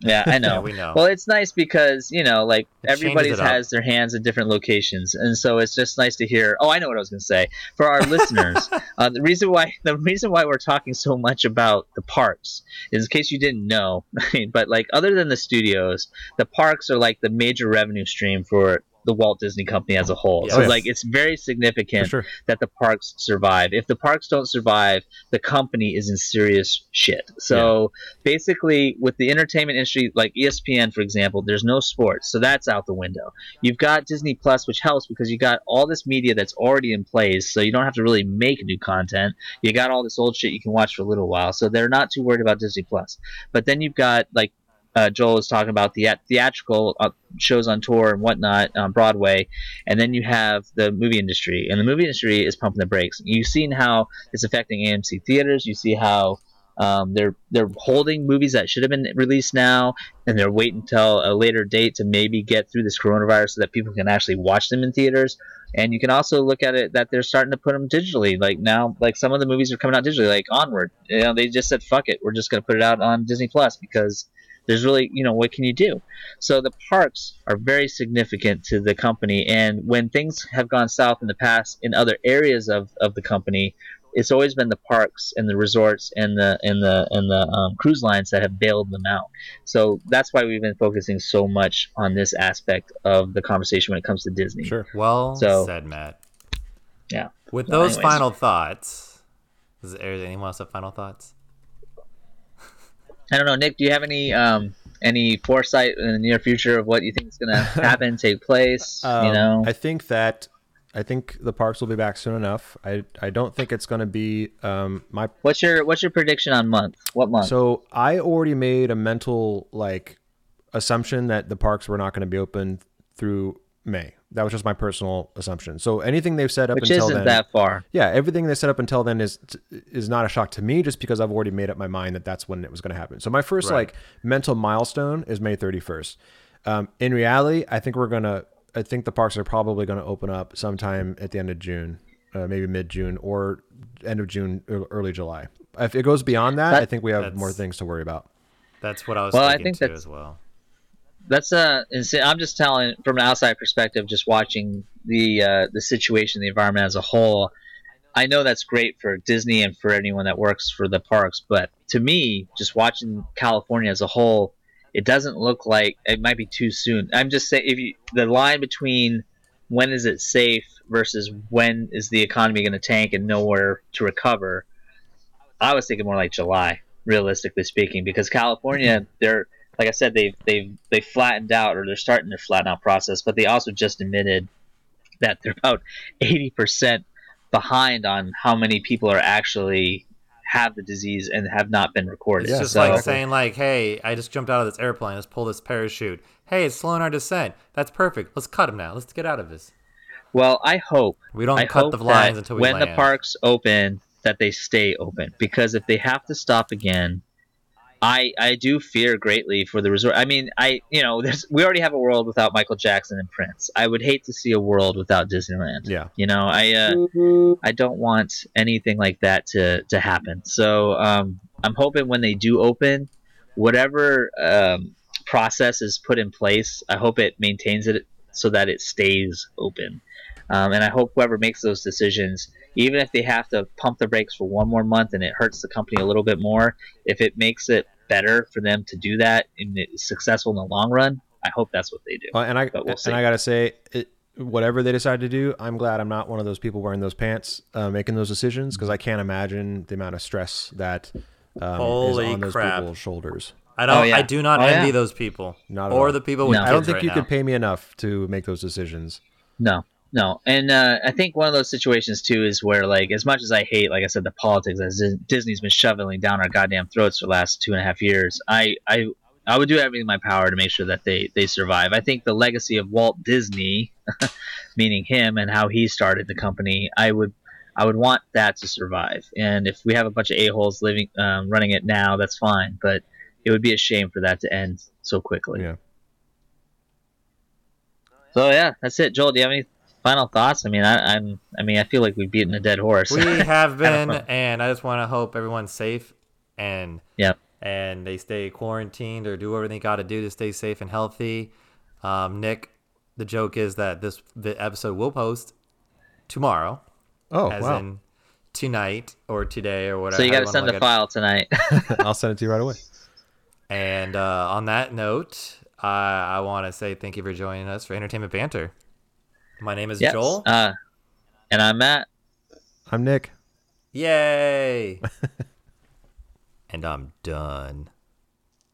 Yeah, I know. Yeah, we know. Well, it's nice because you know, like It everybody's has their hands in different locations, and so it's just nice to hear. Oh, I know what I was going to say. For our listeners, uh, the reason why the reason why we're talking so much about the parks is, in case you didn't know, but like other than the studios, the parks are like the major revenue stream for the Walt Disney Company as a whole. So oh, Yes. like it's very significant sure. that the parks survive. If the parks don't survive, the company is in serious shit. So basically, with the entertainment industry, like ESPN, for example, there's no sports, so that's out the window. You've got Disney Plus, which helps because you got all this media that's already in place, so you don't have to really make new content. You got all this old shit you can watch for a little while, so they're not too worried about Disney Plus. But then you've got like uh, Joel was talking about the theatrical uh, shows on tour and whatnot on Broadway, and then you have the movie industry, and the movie industry is pumping the brakes. You've seen how it's affecting AMC theaters. You see how um, they're they're holding movies that should have been released now, and they're waiting until a later date to maybe get through this coronavirus so that people can actually watch them in theaters. And you can also look at it that they're starting to put them digitally. Like now, like some of the movies are coming out digitally, like Onward. You know, they just said, "Fuck it, we're just going to put it out on Disney Plus because." There's really you know what can you do so the parks are very significant to the company and when things have gone south in the past in other areas of, of the company it's always been the parks and the resorts and the and the and the um, cruise lines that have bailed them out so that's why we've been focusing so much on this aspect of the conversation when it comes to disney Sure. Well So- said, Matt. yeah With Well, those anyways. final thoughts, is there anyone else have final thoughts? I don't know, Nick. Do you have any um, any foresight in the near future of what you think is going to happen, take place? you Um, know, I think that I think the parks will be back soon enough. I I don't think it's going to be um my what's your what's your prediction on month? What month? So I already made a mental like assumption that the parks were not going to be open through May. That was just my personal assumption. So anything they've set up Which until isn't then, that far. yeah, everything they set up until then is is not a shock to me, just because I've already made up my mind that that's when it was going to happen. So my first Right. like mental milestone is May thirty first. Um, in reality, I think we're gonna. I think the parks are probably going to open up sometime at the end of June, uh, maybe mid June or end of June, early July. If it goes beyond that, That- I think we have more things to worry about. That's what I was Well, I thinking think too as well. That's uh, insa- I'm just telling from an outside perspective, just watching the uh, the situation, the environment as a whole. I know that's great for Disney and for anyone that works for the parks, but to me, just watching California as a whole, it doesn't look like it might be too soon. I'm just saying, if you the line between when is it safe versus when is the economy going to tank and nowhere to recover, I was thinking more like July, realistically speaking, because California, they're like I said, they've they've they flattened out or they're starting their flatten out process, but they also just admitted that they're about eighty percent behind on how many people are actually have the disease and have not been recorded. It's just so, like saying like, "Hey, I just jumped out of this airplane. Let's pull this parachute. Hey, it's slowing our descent. That's perfect. Let's cut him now. Let's get out of this. well, I hope We don't I cut the lines until we when land. the parks open, that they stay open. Because if they have to stop again, I I do fear greatly for the resort. I mean, I you know, there's we already have a world without Michael Jackson and Prince. I would hate to see a world without Disneyland. Yeah. You know, I uh, I don't want anything like that to to happen. So um, I'm hoping when they do open, whatever um, process is put in place, I hope it maintains it so that it stays open. Um, and I hope whoever makes those decisions, even if they have to pump the brakes for one more month and it hurts the company a little bit more, if it makes it better for them to do that and it's successful in the long run, I hope that's what they do. Uh, and I But we'll see. and I gotta say, it, whatever they decide to do, I'm glad I'm not one of those people wearing those pants, uh, making those decisions, because I can't imagine the amount of stress that um, Holy is on those crap. people's shoulders. I don't. Oh, yeah. I do not Oh, envy yeah. those people Not at or all. the people with No. kids I don't think right you now. could pay me enough to make those decisions. No, no, and uh, I think one of those situations too is where, like, as much as I hate, like I said, the politics as Dis- Disney's been shoveling down our goddamn throats for the last two and a half years, I, I, I would do everything in my power to make sure that they they survive. I think the legacy of Walt Disney, meaning him and how he started the company, I would. I would want that to survive, and if we have a bunch of a holes living, um, running it now, that's fine. But it would be a shame for that to end so quickly. Yeah. So yeah, that's it. Joel, do you have any final thoughts? I mean, I, I'm. I mean, I feel like we've beaten a dead horse. we have been, and I just want to hope everyone's safe and Yep. and they stay quarantined or do whatever they got to do to stay safe and healthy. Um, Nick, the joke is that this the episode will post tomorrow, Oh as wow! in tonight or today or whatever. so you got to send wanna the look it. file tonight. I'll send it to you right away. And uh, on that note, I I want to say thank you for joining us for Entertainment Banter. My name is yes. Joel. Uh, and I'm Matt. I'm Nick. Yay! and I'm done.